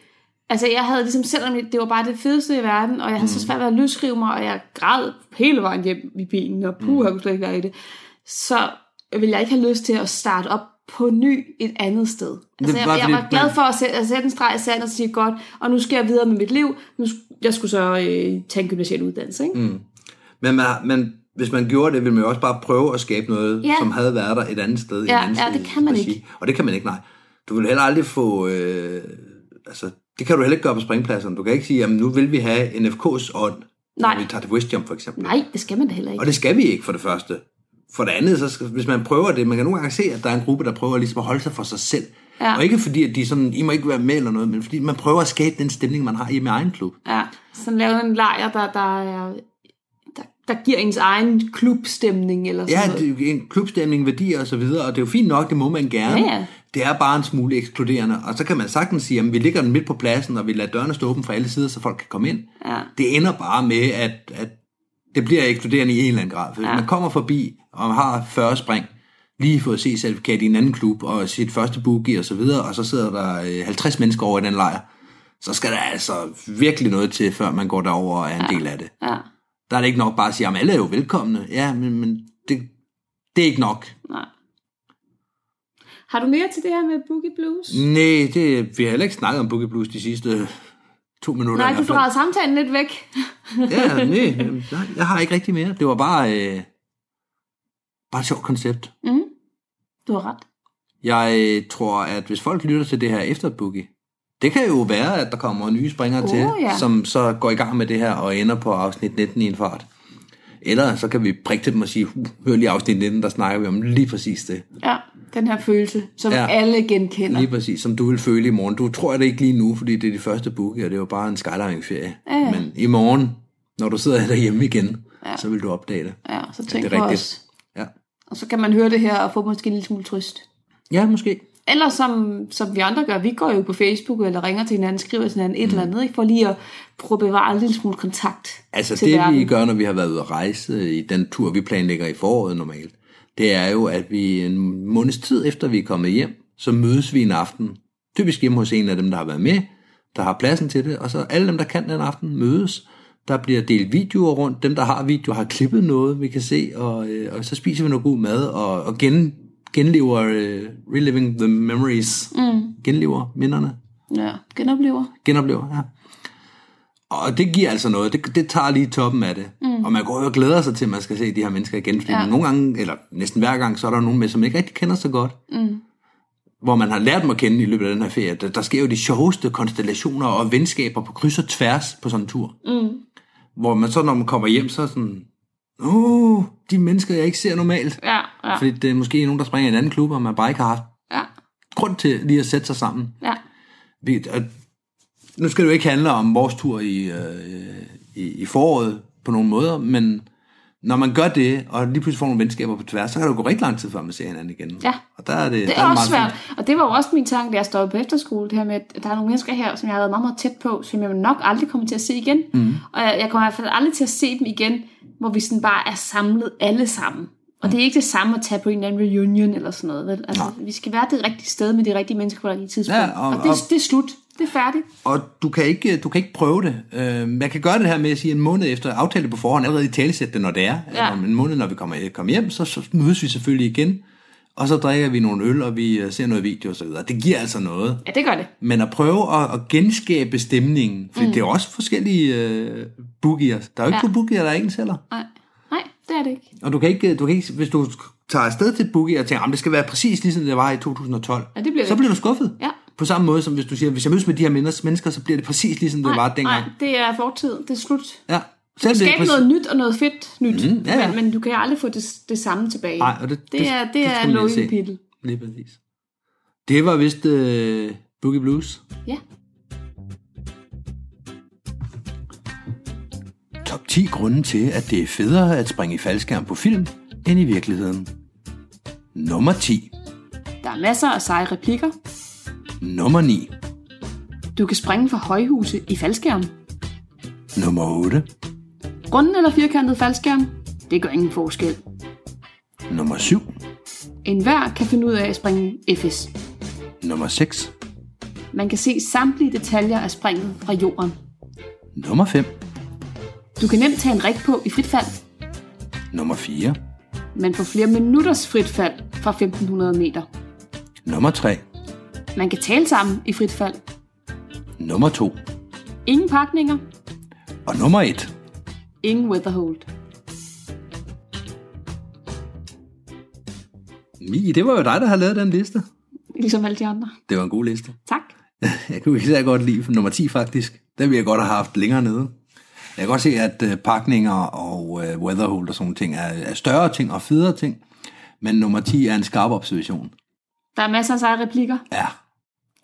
Altså, jeg havde ligesom, selvom det var bare det fedeste i verden, og jeg havde mm. så svært ved at løsrive mig, og jeg græd hele vejen hjem i bilen, og puh, jeg kunne slet ikke være i det, så ville jeg ikke have lyst til at starte op på ny et andet sted. Altså, jeg, var jeg var glad for at sætte, at sætte en streg i sandet og sige, godt, og nu skal jeg videre med mit liv. Nu, jeg skulle så øh, tage en gymnasial uddannelse, ikke? Mm. Men, man, men hvis man gjorde det, ville man jo også bare prøve at skabe noget, Ja. som havde været der et andet sted. i Ja, en anden ja, det kan man regi. ikke. Og det kan man ikke, nej. Du vil heller aldrig få... Øh, altså, det kan du heller ikke gøre på springpladserne. Du kan ikke sige, jamen nu vil vi have NFK's ånd, Nej. vi tager til Westjump for eksempel. Nej, det skal man da heller ikke. Og det skal vi ikke for det første. For det andet, så skal, hvis man prøver det, man kan nogle gange se, at der er en gruppe, der prøver ligesom at holde sig for sig selv. Ja. Og ikke fordi, at de sådan, I må ikke være med eller noget, men fordi man prøver at skabe den stemning, man har i med egen klub. Ja, sådan lave en lejr, der, der, er, der, giver ens egen klubstemning, eller sådan Ja, noget. det er en klubstemning, værdier og så videre, og det er jo fint nok, det må man gerne. Ja, ja. Det er bare en smule ekskluderende, og så kan man sagtens sige, at vi ligger den midt på pladsen, og vi lader dørene stå åbne fra alle sider, så folk kan komme ind. Ja. Det ender bare med, at, at det bliver ekskluderende i en eller anden grad. For ja. Ja. man kommer forbi og har 40 spring, lige fået se certifikat i en anden klub, og sit første boogie og så videre, og så sidder der øh, 50 mennesker over i den lejr, så skal der altså virkelig noget til, før man går derover og er en ja. del af det. Ja, Der er det ikke nok bare at sige, at alle er jo velkomne. Ja, men, men det, det er ikke nok. nej. Har du mere til det her med Boogie Blues? Nej, det, vi har heller ikke snakket om Boogie Blues de sidste to minutter. Nej, du drejede samtalen lidt væk. Ja, nej, jeg- jeg har ikke rigtig mere. Det var bare, øh, bare et sjovt koncept. Mm. Du har ret. Jeg øh, tror, at hvis folk lytter til det her efter Boogie, det kan jo være, at der kommer nye springere Åh, til, ja. som så går i gang med det her og ender på afsnit 19 i en fart. Eller så kan vi prikke til dem og sige, "Huh, hør lige afsnit 19, der snakker vi om lige præcis det. Ja, den her følelse, som Ja. alle genkender. Lige præcis, som du vil føle i morgen. Du tror det ikke lige nu, fordi det er de første boogie, og det er jo bare en skydiving-ferie. Ja. Men i morgen, når du sidder derhjemme igen, Ja. så vil du opdage det. Ja, så tænk det er på rigtigt. os. Ja, Og så kan man høre det her og få måske en lille smule trøst. ja måske. Eller som, som vi andre gør, vi går jo på Facebook eller ringer til hinanden, skriver til hinanden et eller andet, ikke? for lige at prøve at bevare en lille smule kontakt Altså til det verden. vi gør, når vi har været ude at rejse i den tur, vi planlægger i foråret normalt, det er jo, at vi en måneds tid efter vi er kommet hjem, så mødes vi en aften, typisk hjemme hos en af dem, der har været med, der har pladsen til det, og så alle dem, der kan den aften, mødes. Der bliver delt videoer rundt. Dem, der har video, har klippet noget, vi kan se, og, øh, og så spiser vi noget god mad, og, og gen, genlever, øh, reliving the memories, mm. genlever minderne, Ja, genoplever. genoplever, ja. Og det giver altså noget. Det, det tager lige toppen af det. Mm. Og man går jo og glæder sig til, at man skal se de her mennesker igen. Fordi ja. nogle gange, eller næsten hver gang, så er der nogen med, som ikke rigtig kender så godt. Mm. Hvor man har lært dem at kende i løbet af den her ferie. Der, der sker jo de sjoveste konstellationer og venskaber på kryds og tværs på sådan en tur. Mm. Hvor man så, når man kommer hjem, så sådan... Åh, oh, de mennesker, jeg ikke ser normalt. Ja, ja, Fordi det er måske nogen, der springer i en anden klub, og man bare ikke har haft ja, grund til lige at sætte sig sammen. ja. Vi, og nu skal det jo ikke handle om vores tur i, øh, i, i foråret på nogen måder, men når man gør det, og lige pludselig får nogle venskaber på tværs, så kan det jo gå rigtig lang tid, før man ser hinanden igen. Ja. Og der er det, Det der er også svært. Og det var jo også min tanke, da jeg stod på efterskole, det her med, at der er nogle mennesker her, som jeg har været meget, meget tæt på, som jeg nok aldrig kommer til at se igen. Mm. Og jeg, jeg kommer i hvert fald aldrig til at se dem igen, hvor vi sådan bare er samlet alle sammen. Og det er ikke det samme at tage på en eller anden reunion eller sådan noget. Vel? Altså, vi skal være det rigtige sted med de rigtige mennesker på det rigtige tidspunkt. Ja, og- og, det, og- det er slut. Det er færdigt. Og du kan ikke, du kan ikke prøve det. Øh, man kan gøre det her med at sige en måned efter aftale på forhånd, allerede i talesæt det, når det er. Ja. Om en måned, når vi kommer, kommer hjem, så, så mødes vi selvfølgelig igen. Og så drikker vi nogle øl, og vi øh, ser noget video og så videre. Det giver altså noget. Ja, det gør det. Men at prøve at, at genskabe stemningen, for mm. det er også forskellige øh, boogier. Der er jo ikke Ja. ja. boogier, der er ens heller. Nej, nej, det er det ikke. Og du kan ikke, du kan ikke hvis du tager afsted til et boogie og tænker, at det skal være præcis ligesom det var i 2012, Ja, det bliver det så bliver du skuffet. Ja. På samme måde som hvis du siger, hvis jeg mødes med de her mennesker, så bliver det præcis ligesom det var dengang. nej, det er fortid. Det er slut. Ja. Selv det er Skabe præcis- noget nyt og noget fedt nyt, Mm, ja, ja. Men, men du kan aldrig få det, det samme tilbage. Nej, og det, det, er, det, er man lige low se. kapitel. Lige præcis. Det var vist uh, Boogie Blues. Ja. Top 10 grunde til, at det er federe at springe i faldskærm på film, end i virkeligheden. Nummer 10. Der er masser af seje replikker. Nummer 9. Du kan springe fra højhuse i faldskærm. Nummer 8. Runden eller firkantet faldskærm, det gør ingen forskel. Nummer 7. En hver kan finde ud af at springe FS. Nummer 6. Man kan se samtlige detaljer af springet fra jorden. Nummer 5. Du kan nemt tage en rig på i frit fald. Nummer 4. Man får flere minutters frit fald fra 1500 meter. Nummer 3. Man kan tale sammen i frit fald. Nummer 2. Ingen pakninger, Og nummer 1. ingen weatherhold. Mi, det var jo dig, der har lavet den liste. Ligesom alle de andre. Det var en god liste. Tak. Jeg kunne især godt lide nummer 10 faktisk. Den ville jeg godt have haft længere nede. Jeg kan godt se, at øh, pakninger og øh, weatherhold og sådan ting er, er større ting og federe ting. Men nummer 10 er en skarp observation. Der er masser af seje replikker. Ja,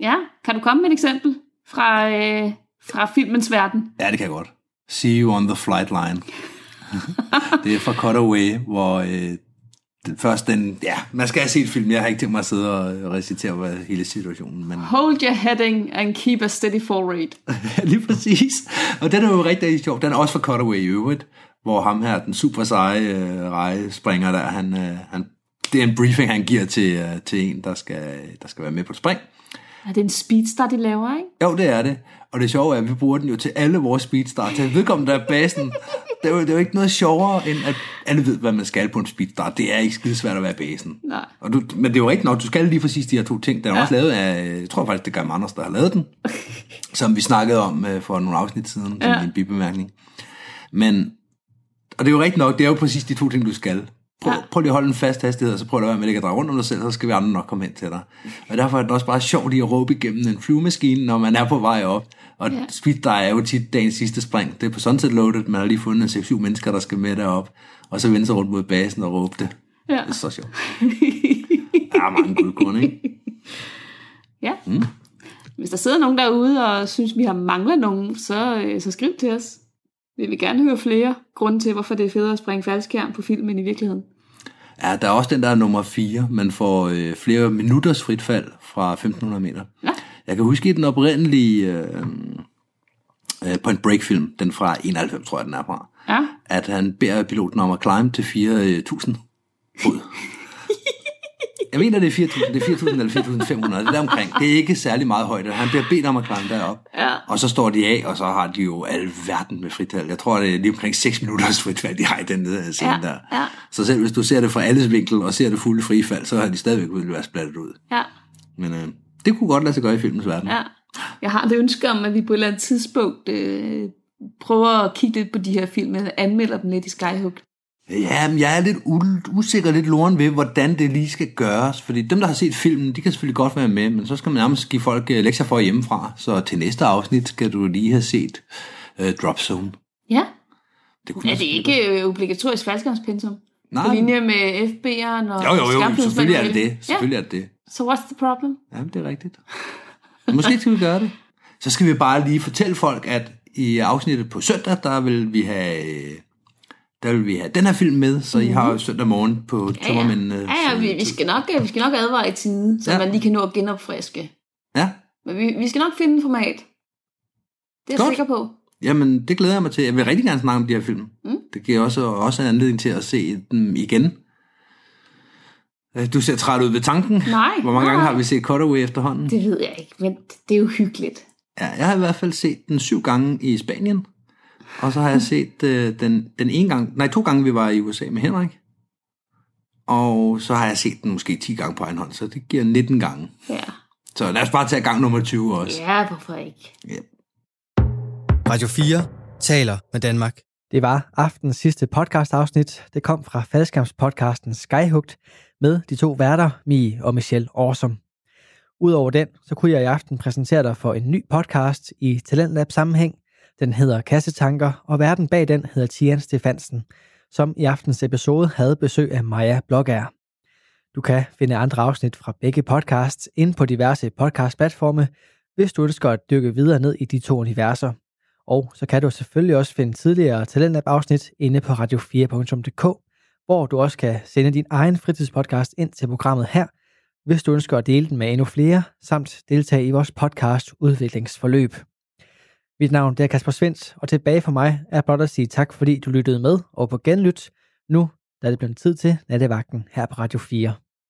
Ja, kan du komme med et eksempel fra, øh, fra filmens verden? ja det kan jeg godt. See you on the flight line. det er fra Cutaway, hvor øh, den, først den... Ja, man skal have set film. Jeg har ikke tænkt mig at sidde og recitere hvad hele situationen. Men Hold your heading and keep a steady fall rate. Lige præcis. Og den er jo rigtig, sjov. Den er også fra Cutaway i øvrigt, hvor ham her, den super seje øh, rejespringer der, han, øh, han, det er en briefing, han giver til, øh, til en, der skal, der skal være med på spring. Er det en speedstar, de laver, ikke? Jo, det er det. Og det sjove er, at vi bruger den jo til alle vores speedstar. Til vedkommende, der er basen. Det er, jo, det er jo ikke noget sjovere, end at alle ved, hvad man skal på en speedstar. Det er ikke skide svært at være basen. Nej. Og du, men det er jo rigtigt nok, du skal lige præcis de her to ting. Den er ja. også lavet af, jeg tror faktisk, det er Guy Anders, der har lavet den. som vi snakkede om øh, for nogle afsnit siden, som Ja. en bibemærkning. Men, og det er jo rigtigt nok, det er jo præcis de to ting, du skal. Prøv, Ja. prøv lige at holde en fast hastighed, og så prøv at være med at dreje rundt om dig selv, så skal vi andre nok komme hen til dig. Og derfor er det også bare sjovt lige at råbe igennem en flyvemaskine, når man er på vej op. Og Ja. speed der er jo tit dagens sidste spring. Det er på Sunset Loaded, man har lige fundet en 6-7 mennesker, der skal med derop, og så vende sig rundt mod basen og råbe det. Ja. Det er så sjovt. Der er mange guldkorn, ikke? ja. Mm. Hvis der sidder nogen derude og synes, vi har manglet nogen, så, øh, så skriv til os. Vi vil gerne høre flere grunde til, hvorfor det er federe at springe faldskærm på film end i virkeligheden. Ja, der er også den der nummer 4. Man får øh, flere minutters frit fald fra 1500 meter. Ja. Jeg kan huske i den oprindelige øh, øh, Point Break-film, den fra 91, tror jeg, den er fra, Ja. at han beder piloten om at climb til 4.000 fod. Jeg mener, det er 4.000, det er 4.000 eller 4.500, det er der omkring. Det er ikke særlig meget højde. Han bliver bedt om at climb derop. Ja. Og så står de af, og så har de jo al verden med fritfald. Jeg tror, det er lige omkring 6 minutters fritfald, de har i den der scene Ja, der. ja. Så selv hvis du ser det fra alles vinkel, og ser det fulde frifald, så har de stadigvæk ville være splattet ud. Ja. Men øh, det kunne godt lade sig gøre i filmens verden. ja. Jeg har det ønske om, at vi på et eller andet tidspunkt øh, prøver at kigge lidt på de her film, eller anmelder dem lidt i Skyhook. Ja, men jeg er lidt usikker, lidt loren ved, hvordan det lige skal gøres. Fordi dem, der har set filmen, de kan selvfølgelig godt være med, men så skal man nærmest give folk øh, lektier for hjemmefra. Så til næste afsnit skal du lige have set øh, Drop Zone. Ja. Det kunne Er det ikke øh, obligatorisk faldskærmspensum? Nej. På linje med FB'eren og Jo, jo, jo, selvfølgelig er det det. Ja, Selvfølgelig er det det. så what's the problem? Jamen, det er rigtigt. Måske skal vi gøre det. Så skal vi bare lige fortælle folk, at i afsnittet på søndag, der vil vi have, der vil vi have den her film med, så I har jo søndag morgen på Mhm. Ja, ja. Tømmermændene. ja, ja vi, vi, skal nok, øh, vi skal nok advare i tide, så Ja. man lige kan nå at genopfriske. Ja, Men vi, vi skal nok finde en format. Det er jeg Godt. sikker på. jamen det glæder jeg mig til. Jeg vil rigtig gerne snakke om de her film. Mm. Det giver også, også en anledning til at se dem igen. Øh, Du ser træt ud ved tanken. Nej, Hvor mange nej. gange har vi set Cutaway efterhånden? Det ved jeg ikke, men det er jo hyggeligt. Ja, jeg har i hvert fald set den syv gange i Spanien. Og så har jeg set øh, den, den ene gang, nej to gange vi var i USA med Henrik. Og så har jeg set den måske 10 gange på egen hånd, så det giver 19 gange. Ja, Så lad os bare tage gang nummer 20 også. ja hvorfor ikke? Radio 4 taler med Danmark. Det var aftens sidste podcast-afsnit. Det kom fra faldskærmspodcasten Skyhugt med de to værter, Mie og Michelle Awesome. Udover den, så kunne jeg i aften præsentere dig for en ny podcast i Talentlab sammenhæng den hedder Kassetanker, og verden bag den hedder Tian Stefansen, som i aftens episode havde besøg af Maja Blågær. Du kan finde andre afsnit fra begge podcasts ind på diverse podcastplatforme, hvis du ønsker at dykke videre ned i de to universer. Og så kan du selvfølgelig også finde tidligere Talentlab-afsnit inde på radio4.dk, hvor du også kan sende din egen fritidspodcast ind til programmet her, hvis du ønsker at dele den med endnu flere, samt deltage i vores podcast udviklingsforløb. Mit navn det er Kasper Svens, og tilbage for mig er blot at sige tak, fordi du lyttede med og på genlyt. Nu er det blevet tid til nattevagten her på Radio 4.